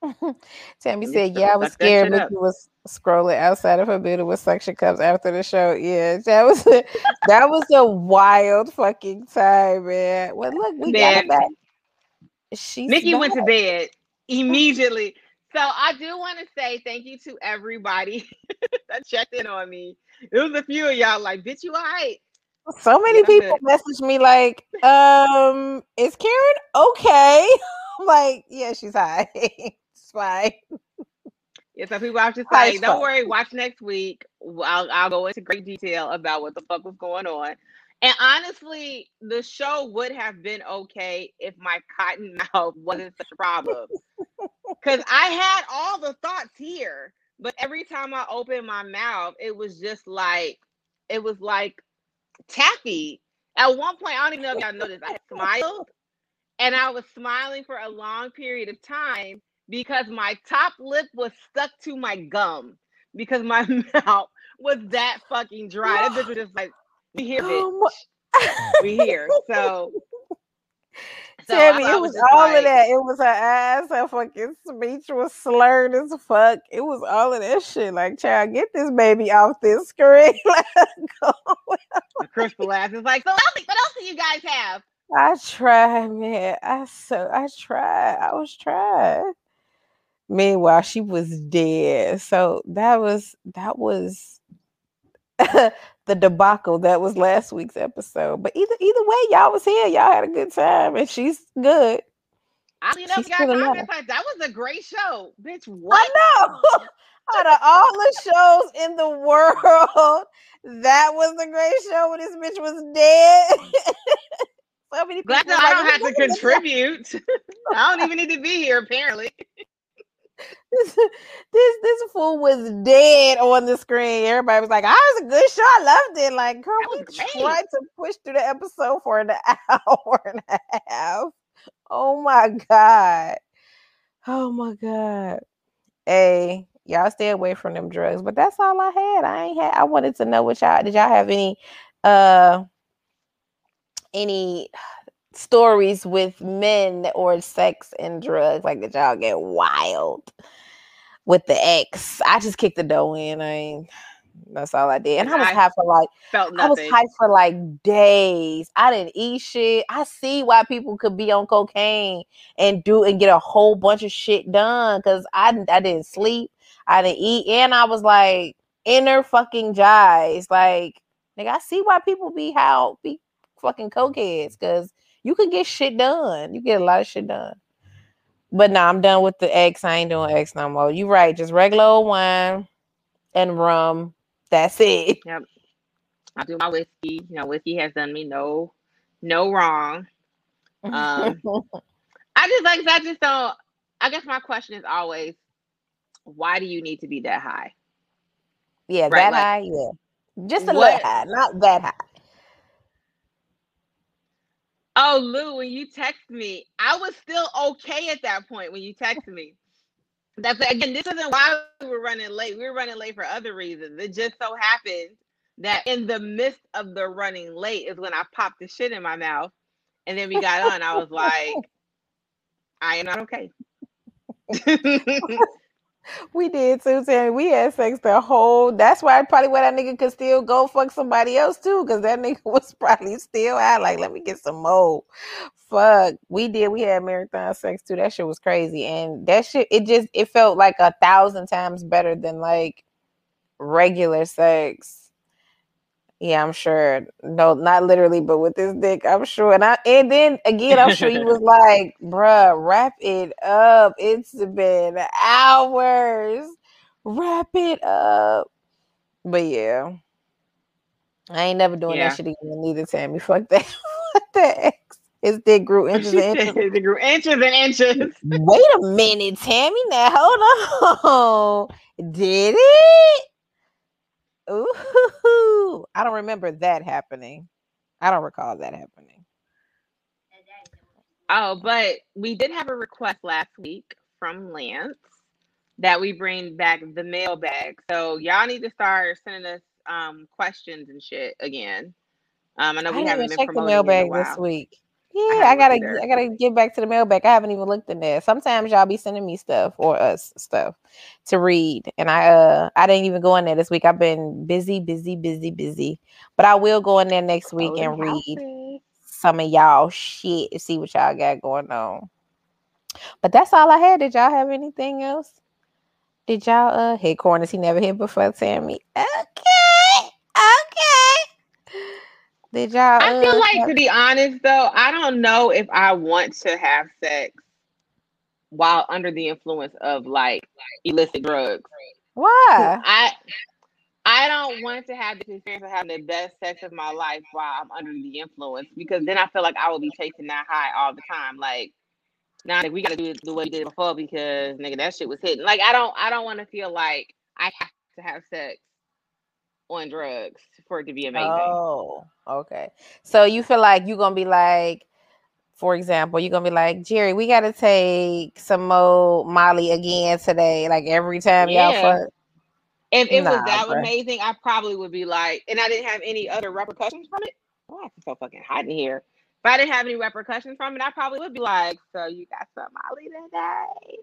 Tammy said, "Yeah, I was scared. Mickey was scrolling outside of her building with suction cups after the show. Yeah, that was a, that was a wild fucking time, man. Well, look, we got Man. it back. She's Mickey went to bed immediately. So I do want to say thank you to everybody that checked in on me. It was a few of y'all like, bitch, you all right? So many Yeah, people good. message me like, um, is Karen okay? I'm like, yeah, she's high. Fine. Yeah, so people just High like, don't worry, watch next week. I'll, I'll go into great detail about what the fuck was going on. And honestly, the show would have been okay if my cotton mouth wasn't such a problem. Because I had all the thoughts here, but every time I opened my mouth, it was just like, it was like taffy. At one point, I don't even know if y'all noticed, I had smiled and I was smiling for a long period of time because my top lip was stuck to my gum because my mouth was that fucking dry. That bitch was just like, we here, bitch. We here. So, so Tammy, it was was all like- of that. It was her eyes, her fucking speech was slurred as fuck. It was all of that shit. Like, child, get this baby off this screen. Let her go. the crystal ass is like, so what else, what else do you guys have? I tried, man. I so I tried. I was trying. Meanwhile, she was dead. So that was that was the debacle that was last week's episode. But either either way, y'all was here. Y'all had a good time, and she's good. I mean, got comments like, that was a great show. Bitch, what? I know. Out of all the shows in the world, that was the great show when this bitch was dead. so many people. Glad that I don't have to "Look at this contribute. I don't even need to be here, apparently. This, this this fool was dead on the screen. Everybody was like, "I was a good show. I loved it." Like, girl, we great. tried to push through the episode for an hour and a half. Oh my god. Oh my god. Hey, y'all stay away from them drugs. But that's all I had. I ain't had. I wanted to know what y'all did. Y'all have any uh any stories with men or sex and drugs like that y'all get wild with the ex. I just kicked the dough in. I ain't that's all I did. And I was I high for like Felt nothing. I was high for like days. I didn't eat shit. I see why people could be on cocaine and do and get a whole bunch of shit done because I didn't I didn't sleep. I didn't eat, and I was like inner fucking jives. Like, nigga, I see why people be how be fucking cokeheads because you can get shit done. You get a lot of shit done. But nah, I'm done with the X. I ain't doing X no more. You right, just regular old wine and rum. That's it. Yep. I do my whiskey. You know, whiskey has done me no no wrong. Um, I just like I just don't. I guess my question is always, why do you need to be that high? yeah, right, that like, high. Yeah, just a what- little high, not that high. Oh, Lou, when you text me, I was still okay at that point when you texted me. That's again, this isn't why we were running late. We were running late for other reasons. It just so happened that in the midst of the running late is when I popped the shit in my mouth. And then we got on. I was like, I am not okay. We did too, Tammy. We had sex the whole. That's why probably why that nigga could still go fuck somebody else too, because that nigga was probably still out. Like, let me get some more. Fuck, we did. We had marathon sex too. That shit was crazy, and that shit. It just it felt like a thousand times better than like regular sex. Yeah, I'm sure. No, not literally, but with this dick, I'm sure. And I and then again, I'm sure he was like, bruh, wrap it up. It's been hours. Wrap it up. But yeah. I ain't never doing Yeah. that shit again neither, Tammy. Fuck that. Fuck that ex. His dick grew inches and inches. it grew inches and inches. Wait a minute, Tammy. Now hold on. Did it? Ooh, I don't remember that happening. I don't recall that happening. Oh, but we did have a request last week from Lance that we bring back the mailbag. So y'all need to start sending us um questions and shit again. Um, I know we didn't haven't been the promoting in a mailbag this week. I Yeah, I, haven't gotta either. I gotta get back to the mailbag. I haven't even looked in there. Sometimes y'all be sending me stuff or us stuff to read. And I uh I didn't even go in there this week. I've been busy, busy, busy, busy. But I will go in there next week Loading and read some of y'all shit and see what y'all got going on. But that's all I had. Did y'all have anything else? Did y'all uh hit corners he never hit before Tammy? Okay. Okay. Did y'all I feel uh, like, to be honest, though, I don't know if I want to have sex while under the influence of like illicit drugs. why? I I don't want to have this experience of having the best sex of my life while I'm under the influence because then I feel like I will be chasing that high all the time. Like, nah, nigga, we gotta do it the way we did before because nigga, that shit was hitting. Like, I don't I don't want to feel like I have to have sex on drugs for it to be amazing. Oh, okay. So you feel like you're gonna be like, for example, you're gonna be like, Jerry, we gotta take some more Molly again today. Like every time y'all Yeah. fuck. If it was that bruh. amazing, I probably would be like, and I didn't have any other repercussions from it. Oh, it's so fucking hot in here. If I didn't have any repercussions from it, I probably would be like, so you got some Molly today.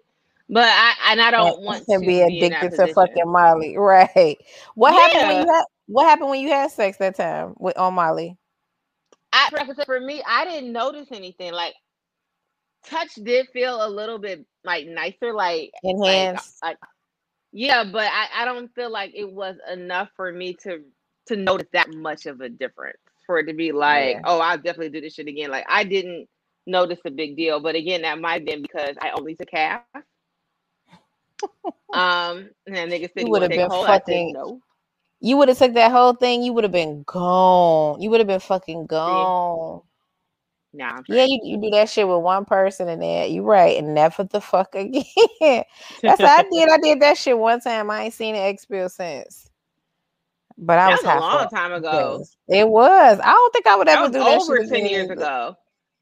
But I and I don't want to be be addicted to fucking Molly, right? What happened when you had? What happened when you had sex that time with on Molly? I, like for me, I didn't notice anything. Like touch did feel a little bit like nicer, like like, uh, Enhanced. like yeah, but I, I don't feel like it was enough for me to to notice that much of a difference for it to be like, Yeah. oh, I'll definitely do this shit again. Like I didn't notice a big deal, but again, that might have been because I only took half. Um, and that nigga said he would've been whole. Fucking- no. You would have took that whole thing. You would have been gone. You would have been fucking gone. Nah, Yeah, you, you do that shit with one person and then you right and never the fuck again. That's what I did. I did that shit one time. I ain't seen an expill since. But I was, was a long time ago. It was. I don't think I would ever do that over shit ten years ago.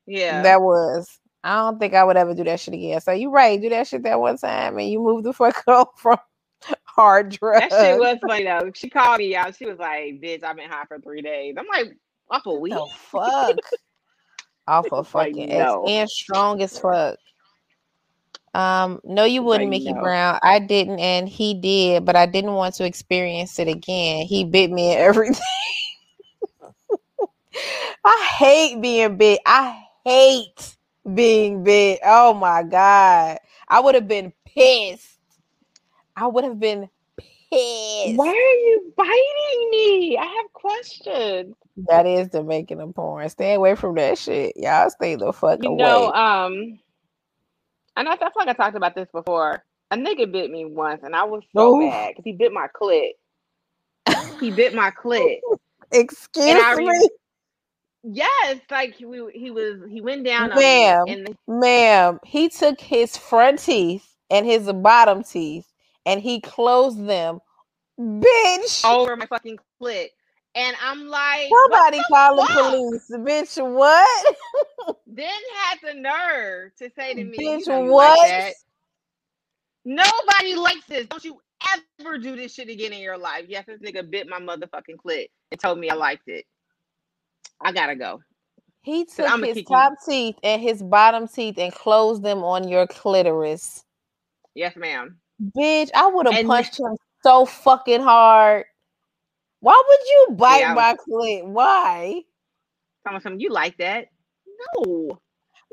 Yeah. That was. I don't think I would ever do that shit again. So you right, do that shit that one time and you move the fuck up from hard drugs. That shit was funny though. She called me out. She was like, "Bitch, I've been high for three days." I'm like, "Off a week." the fuck. Off of Like, fucking no. And strong as fuck. Um, no, you wouldn't, Like, Mickey no. Brown. I didn't, and he did, but I didn't want to experience it again. He bit me and everything. I hate being bit. I hate being bit. Oh my god. I would have been pissed. I would have been pissed. Why are you biting me? I have questions. That is the making of porn. Stay away from that shit. Y'all stay the fuck You away. know, um, and I, I feel like I talked about this before. A nigga bit me once, and I was so Oof. mad because he bit my clit. he bit my clit. Excuse And I me, re- Yes, like he, he was. He went down Ma'am. the- ma'am. He took his front teeth and his bottom teeth and he closed them. Bitch. over my fucking clit, and I'm like, Somebody the call the police. Bitch, what? Then had the nerve to say to me, "You Bitch, know you what? like. Nobody likes this. Don't you ever do this shit again in your life. Yes, this nigga bit my motherfucking clit and told me I liked it. I gotta go. He took his kick you. top teeth and his bottom teeth and closed them on your clitoris. Yes, ma'am. Bitch, I would have punched him so fucking hard. Why would you bite Yeah, my clit? Why? Some some you like that? No.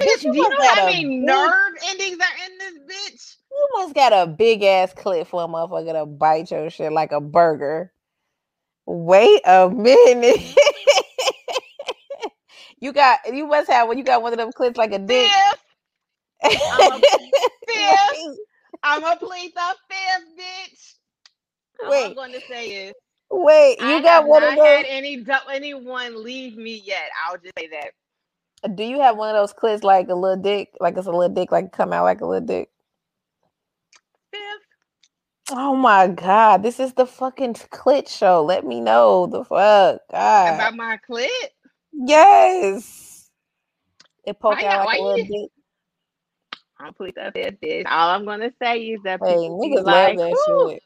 Bitch, do you know how many nerve endings are in this bitch? You must got a big ass clit for a motherfucker to bite your shit like a burger. Wait a minute. You got you must have when you got one of them clits like a dick. Fifth, I'm a fifth. wait, I'm gonna the fifth, bitch. All I'm going to say is wait, I you got have one of those. had any anyone leave me yet. I'll just say that. Do you have one of those clits like a little dick? Like it's a little dick, like come out like a little dick? Fifth. Oh my god, this is the fucking clit show. Let me know the fuck. God. About my clit. Yes. It poke out like a little you- dick. I'm the fifth, bitch. All I'm gonna say is that Hey, niggas like, love that "Whew, shit.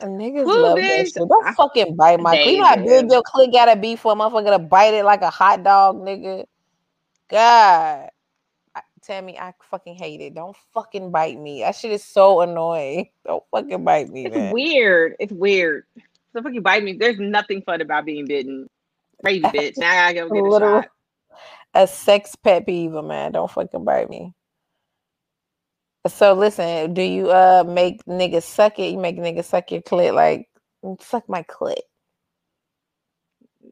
And niggas Who, love that shit. Don't I- fucking bite my You know how big your clit gotta be for a motherfucker to bite it like a hot dog, nigga. God. I, Tammy, I fucking hate it. Don't fucking bite me. That shit is so annoying. Don't fucking bite me, It's man. weird. It's weird. So fucking bite me. There's nothing fun about being bitten. Crazy bitch. Now I gotta go get a Literal- shot. a sex pet peeve, man. Don't fucking bite me. So listen, do you uh make niggas suck it? You make niggas suck your clit like "Mm, suck my clit.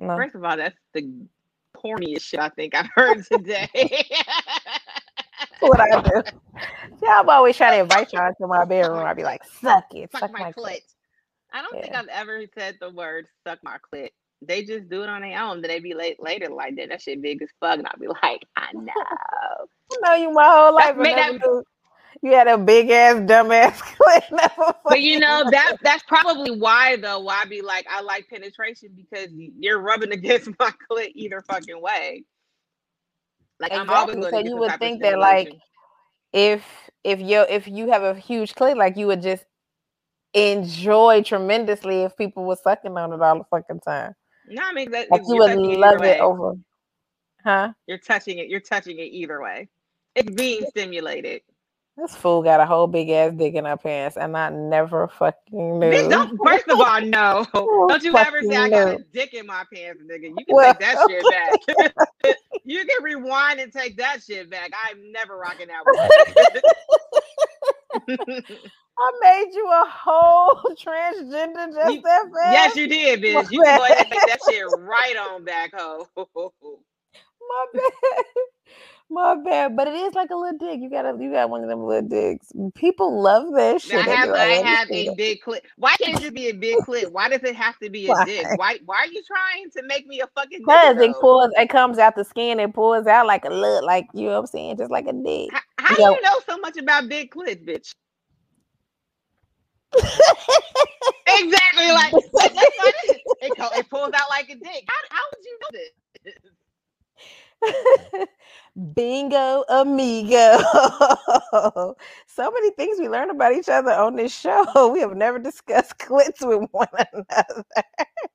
No. First of all, that's the corniest shit I think I've heard today. what I do. See, I'm always trying to invite y'all to my bedroom. I'd be like, suck it, suck, my, clit. I don't think I've ever said the word suck my clit. They just do it on their own. Then they be late later like that. That shit big as fuck. And I'll be like, I know. I know you my whole life. That that- You had a big ass dumb ass clit. But you know that that's probably why though. Why I be like I like penetration because you're rubbing against my clit either fucking way. Like I'm always going So to you would think that, like, if if you if you have a huge clit, like you would just enjoy tremendously if people were sucking on it all the fucking time. No, I mean that Like you you're would love way. it over. Huh? You're touching it. You're touching it either way. It's being stimulated. This fool got a whole big ass dick in her pants, and I never fucking knew. Bitch, don't, first of all, no. Don't you ever say I got a dick in my pants, nigga. You can Well- take that shit back. you can rewind and take that shit back. I'm never rocking that one. I made you a whole transgender just You- that fast. yes, you did, bitch. You can go ahead and take that shit right on back, ho. My bad. My bad. But it is like a little dick. You got a, you got one of them little dicks. People love that shit. I have I have a that." big clit. Why can't it be a big clit? Why does it have to be a Why? dick? Why why are you trying to make me a fucking? Because it pulls, it comes out the skin, it pulls out like a look, like you know what I'm saying, just like a dick. How, how Yeah. do you know so much about big clits, bitch? Exactly, like that's what it, it, it pulls out like a dick. How, how would you know this? Bingo, amigo. so many things we learn about each other on this show. We have never discussed clits with one another.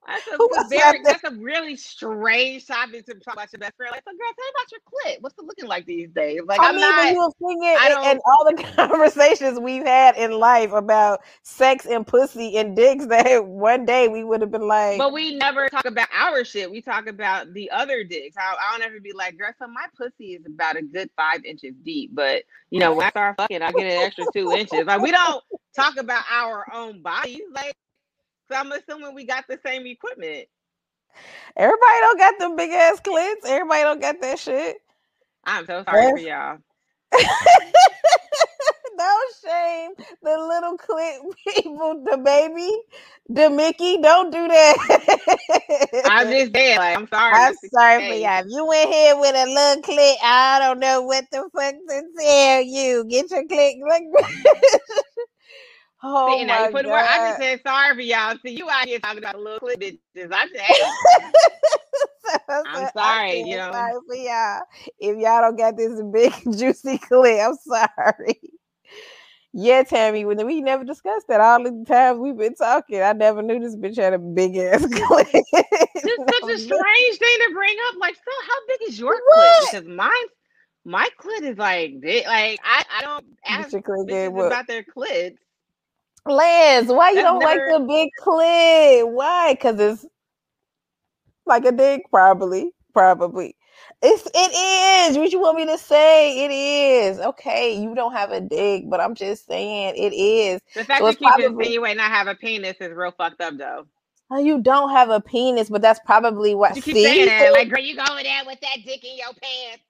That's a, Who that's a was very, that? that's a really strange topic to talk about your best friend. Like, so girl, tell me about your clit. What's it looking like these days? Like, I I'm mean, not. you were thinking, I and, and all the conversations we've had in life about sex and pussy and dicks, that one day we would have been like, But we never talk about our shit. We talk about the other dicks. I, I don't ever be like, girl, so my pussy is about a good five inches deep. But you know, when I start fucking, I get an extra two inches. Like we don't talk about our own bodies. Like, so I'm assuming we got the same equipment. everybody don't got them big ass clits. Everybody don't got that shit. I'm so sorry for y'all. no shame. The little clit people, the baby, the Mickey, don't do that. I'm just saying, like, I'm sorry. I'm sorry for y'all. If you went here with a little clit, I don't know what the fuck to tell you. Get your clit. oh See, my the. I just God. said sorry for y'all. See, you out here talking about little clip bitches. I just, I'm sorry, you know. Sorry for y'all. If y'all don't get this big juicy clit, I'm sorry. Yeah, Tammy, when we never discussed that all the times we've been talking, I never knew this bitch had a big ass clit. this is such a strange thing to bring up. Like, so how big is your clit? Because mine, my clit is like big. Like, I, I don't ask your clit bitches game up. about their clits. Lance, why you That's don't never- like the big clit? Why? Because it's like a dick, probably. Probably. It's it is. What you want me to say? It is. Okay, you don't have a dick, but I'm just saying it is. The fact So that it's you keep probably- insinuating I have a penis is real fucked up, though. Oh, you don't have a penis, but that's probably what. You keep see, saying that, like, girl, you go over there with that dick in your pants.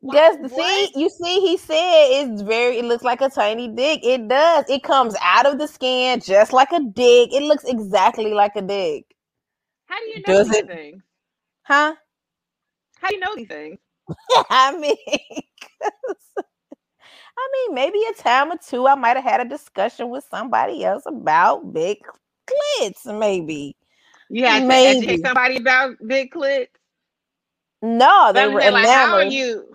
Wha- Does see you see he said it's very it looks like a tiny dick. It does. It comes out of the skin just like a dick. It looks exactly like a dick. How do you know Does these it- things? Huh? How do you know these things? I mean I mean maybe a time or two I might have had a discussion with somebody else about big clits, maybe. You had to Maybe. educate somebody about big clits. No, they I'm were like, how are you?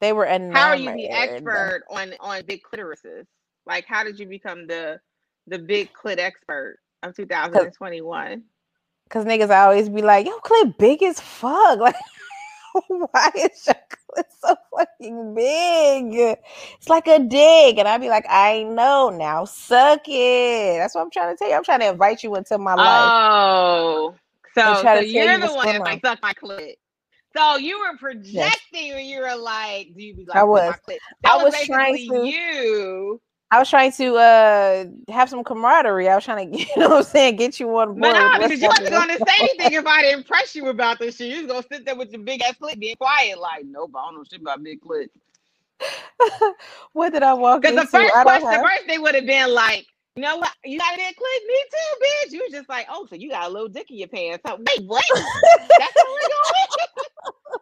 They were enamored. How are you the expert on on big clitorises? Like, how did you become the the big clit expert of 2021? Cause niggas always be like, yo, clit big as fuck. Like, why is clit so fucking big? It's like a dig. And I'd be like, I know now. Suck it. That's what I'm trying to tell you. I'm trying to invite you into my life. Oh, so, so you're you the one going that like suck my clit. So you were projecting when you were like, do you be like, I "Suck my was. clit?" I That was trying to- you. I was trying to uh have some camaraderie. I was trying to, you know what I'm saying, get you on board. But no, because you wasn't gonna say anything if I didn't press you about this shit. You was gonna sit there with your big ass clit being quiet, like, nope, I don't know shit about big clit. what did I walk Because the first question, the have- first thing would have been like, you know what? You got a big clit? Me too, bitch. You was just like, oh, so you got a little dick in your pants. Wait, what? That's how we're going.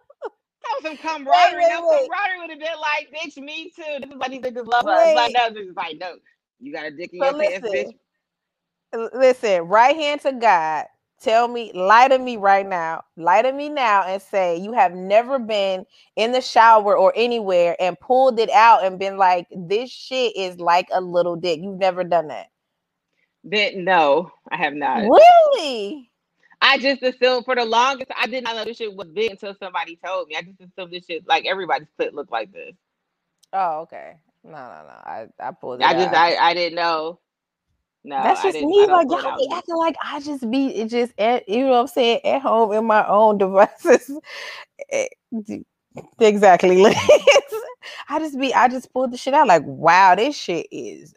That was some camaraderie. wait, That wait. camaraderie would have been like, bitch, me too. This is why these niggas love Wait. us. Like, no, this is like, no, you got a dick in So your pants, bitch. listen, listen, right hand to God. Tell me, lie to me right now. Lie to me now and say you have never been in the shower or anywhere and pulled it out and been like, this shit is like a little dick. You've never done that. Then no, I have not. Really? I just assumed for the longest, I did not know this shit was big until somebody told me. I just assumed this shit like everybody's clit looked like this. Oh, okay. No, no, no. I, I pulled it I just. I, I didn't know. No, That's just me. Like y'all be acting like I just be it just at you know what I'm saying at home in my own devices. Eh, exactly. I just be I just pulled the shit out like wow this shit is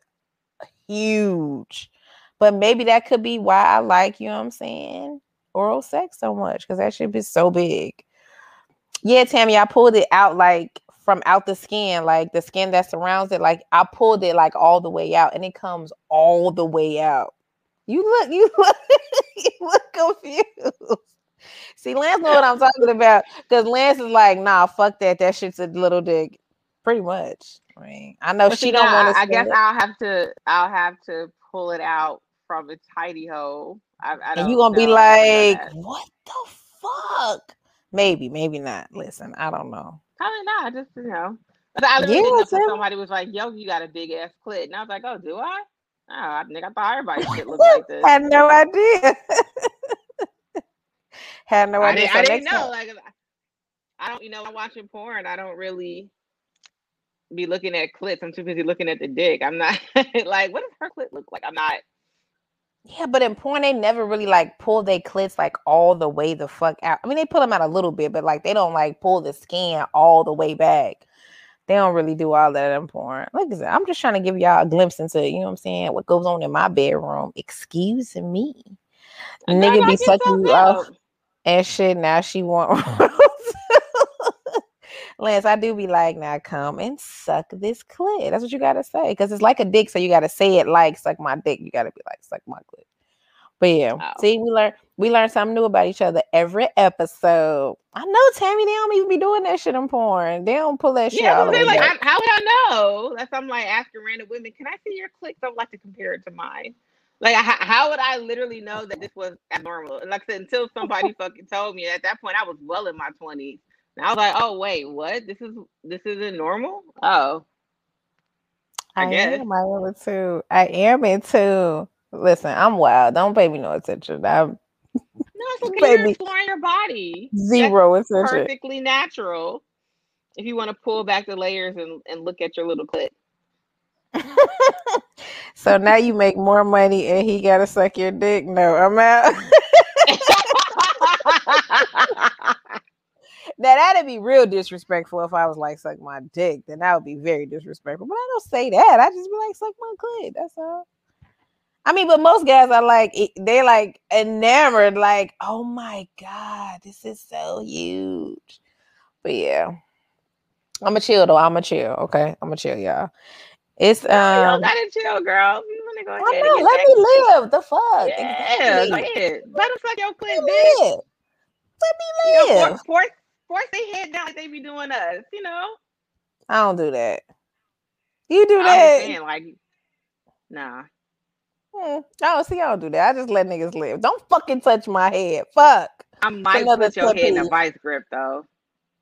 huge. But maybe that could be why I like you know what I'm saying oral sex so much because that should be so big. Yeah, Tammy, I pulled it out like from out the skin, like the skin that surrounds it. Like I pulled it like all the way out, and it comes all the way out. You look, you look, you look confused. See, Lance know what I'm talking about because Lance is like, nah, fuck that. That shit's a little dick, pretty much. I mean, I know But she don't want to. I, guess I'll have to I'll have to pull it out from its hidey hole. I, I and you gonna be like, what the fuck? Maybe, maybe not. Listen, I don't know. probably not. Just you know, but I Yeah, somebody was like, "Yo, you got a big ass clit," and I was like, "Oh, do I?" Oh, I think I thought everybody shit looked like this. I had no idea. Had no I idea. didn't, So I didn't know. time- Like, I don't, you know, I'm watching porn. I don't really be looking at clips. I'm too busy looking at the dick. I'm not like, what does her clit look like? I'm not. Yeah, but in porn, they never really like pull their clits like all the way the fuck out. I mean, they pull them out a little bit, but like they don't like pull the skin all the way back. They don't really do all that in porn. Like I said, I'm just trying to give y'all a glimpse into, you know what I'm saying, what goes on in my bedroom. Excuse me. Nigga be sucking you off and shit. Now she want Lance, I do be like, now come and suck this clit. That's what you gotta say. Cause it's like a dick, so you gotta say it like suck my dick. You gotta be like, suck my clit. But yeah, see, we learn we learn something new about each other every episode. I know Tammy, they don't even be doing that shit in porn. They don't pull that shit Yeah, all the I like. I, how would I know? That's I'm like asking random women, can I see your clicks? I would like to compare it to mine. Like, how, how would I literally know that this was abnormal? And like I said, until somebody fucking told me. At that point, I was well in my twenties. And I was like, oh wait, what? This is this isn't normal? Oh, I I guess. am. I am it too. I am it too. Listen, I'm wild. Don't pay me no attention. I'm no, it's okay. You're exploring your body. That's zero attention. perfectly natural. If you want to pull back the layers and, and look at your little clit. so now you make more money and he gotta suck your dick. No, I'm out. now that'd be real disrespectful if I was like suck my dick. Then that would be very disrespectful. But I don't say that. I just be like suck my clit. That's all. I mean, but most guys are like they're like enamored. Like, oh my god, this is so huge. But yeah, I'm a chill though. I'm a chill. Okay, I'm a chill, y'all. It's um. gotta chill, girl. You want go I know. Let me live. The fuck. Yeah, Exactly. Let them suck your clit, Let me bitch. live. Let You me know, live. force, force, force their head down like they be doing us. You know, I don't do that. You do I'm that. saying, like, nah. Hmm. See, I don't do that. I just let niggas live. Don't fucking touch my head. Fuck. I might another put your pet head in a vice grip though.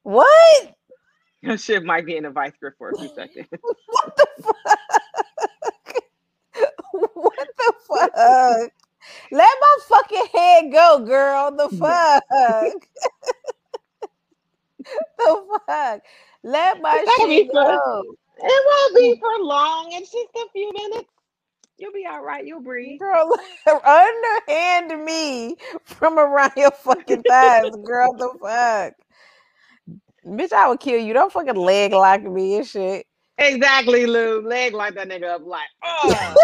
What? Your shit might be in a vice grip for a few seconds. What the fuck? what the fuck? Let my fucking head go, girl. The fuck? the fuck? Let my be shit go. It won't be for long. It's just a few minutes. You'll be all right. You'll breathe. Girl, underhand me from around your fucking thighs, girl. The fuck? Bitch, I would kill you. Don't fucking leg lock me and shit. Exactly, Lou. Leg like that nigga up like, oh.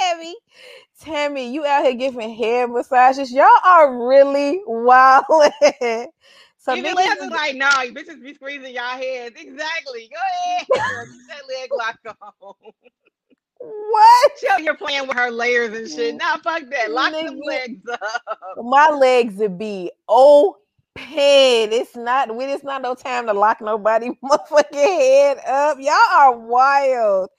Tammy, Tammy, you out here giving head massages. Y'all are really wild. So Lance is- is like, no, you bitches be squeezing y'all heads. Exactly. Go ahead. that leg lock on. what? Show you're playing with her layers and shit. Mm. Nah, fuck that. Lock them legs up. My legs would be open. It's not. We. It's not no time to lock nobody motherfucking head up. Y'all are wild.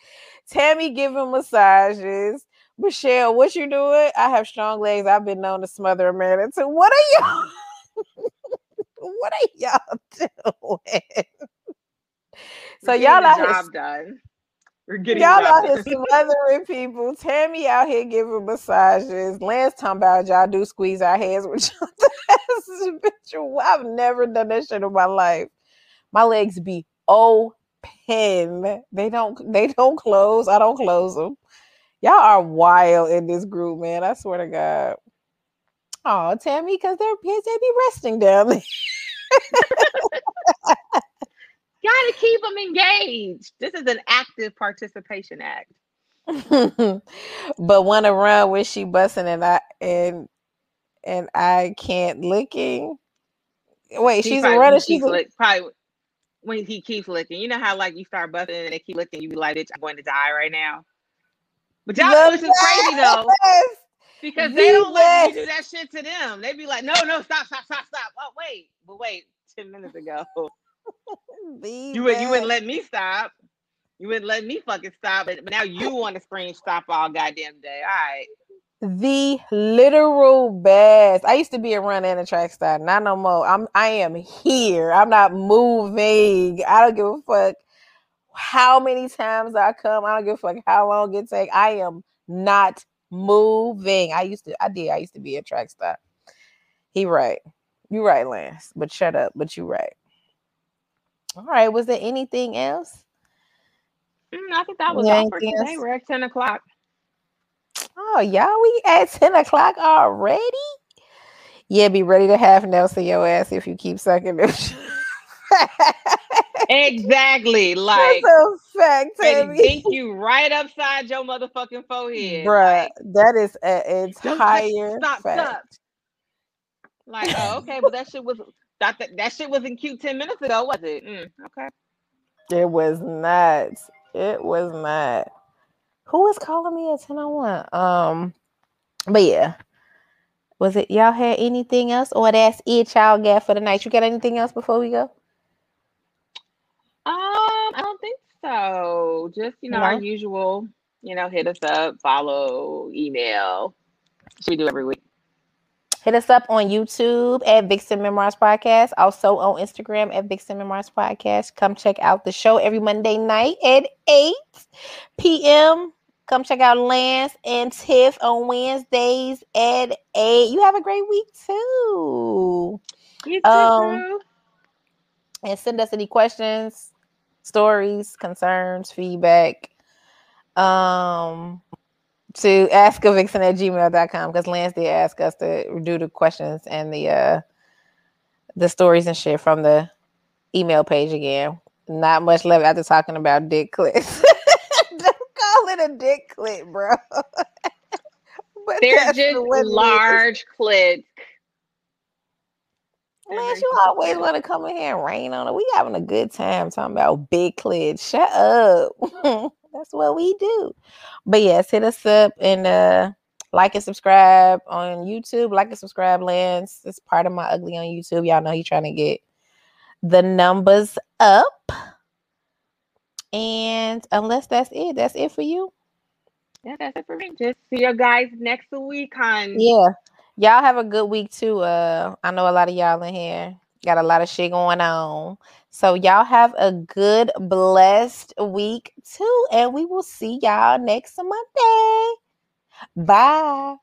Tammy giving massages. Michelle, what you doing? I have strong legs. I've been known to smother a man. What are y'all? what are y'all doing? So y'all here job done. We're getting Y'all out here smothering people. Tammy out here giving massages. Lance talking about y'all do squeeze our heads with asses. Bitch, I've never done that shit in my life. My legs be open. They don't. They don't close. I don't close them. Y'all are wild in this group, man. I swear to God. Oh, Tammy, because they're they be resting down there. Gotta keep them engaged. This is an active participation act. but want to run when she busting and I and and I can't licking. Wait, He she's a runner. She's a, lick- probably when he keeps licking. You know how like you start busting and they keep licking, you be like, "Bitch, I'm going to die right now." But y'all know this is crazy though, because they don't like you do that shit to them. They'd be like, "No, no, stop, stop, stop, stop." Oh wait, but wait, ten minutes ago, you would you wouldn't let me stop. You wouldn't let me fucking stop, but, but now you want to scream stop all goddamn day. All right. the literal best. I used to be a runner and a track star. Not no more. I'm I am here. I'm not moving. I don't give a fuck how many times I come. I don't give a fuck how long it take. I am not moving. I used to I did. I used to be a track star. He right. You right, Lance. But shut up. But you right. All right. Was there anything else? Mm, I think that was all for today. We're at 10 o'clock. Oh, y'all, we at 10 o'clock already? Yeah, be ready to have Nelson your ass if you keep sucking them. Exactly. Like, That's a fact, Tammy. dink you right upside your motherfucking forehead. Bruh, Like, that is an entire stop, fact. stop. like, oh, okay, but that shit was that, that, that shit wasn't cute 10 minutes ago, was it? Mm, okay. It was not. It was not. Who was calling me at 1001? Um, but yeah. Was it y'all had anything else? Or that's it y'all got for the night? You got anything else before we go? Um, I don't think so. Just, you know, our usual, you know, hit us up, follow, email. Should we do every week? Hit us up on YouTube at Vixen Memoirs Podcast. Also on Instagram at Vixen Memoirs Podcast. Come check out the show every Monday night at 8 p.m. Come check out Lance and Tiff on Wednesdays at 8. You have a great week too. You too, Um, And send us any questions, stories, concerns, feedback. Um to ask a vixen at gmail.com because Lance did ask us to do the questions and the uh the stories and shit from the email page again. Not much left after talking about dick clips. Don't call it a dick clip, bro. but They're just large clits. Lance, you always want to come in here and rain on it. We having a good time talking about big clits. Shut up. That's what we do. But yes, hit us up and uh like and subscribe on YouTube. Like and subscribe, Lance. It's part of my ugly on YouTube. Y'all know he's trying to get the numbers up. And unless that's it, that's it for you. Yeah, that's it for me. Just see you guys next week, hon. Yeah. Y'all have a good week too. Uh I know a lot of y'all in here got a lot of shit going on. So y'all have a good blessed week too and we will see y'all next Monday. Bye.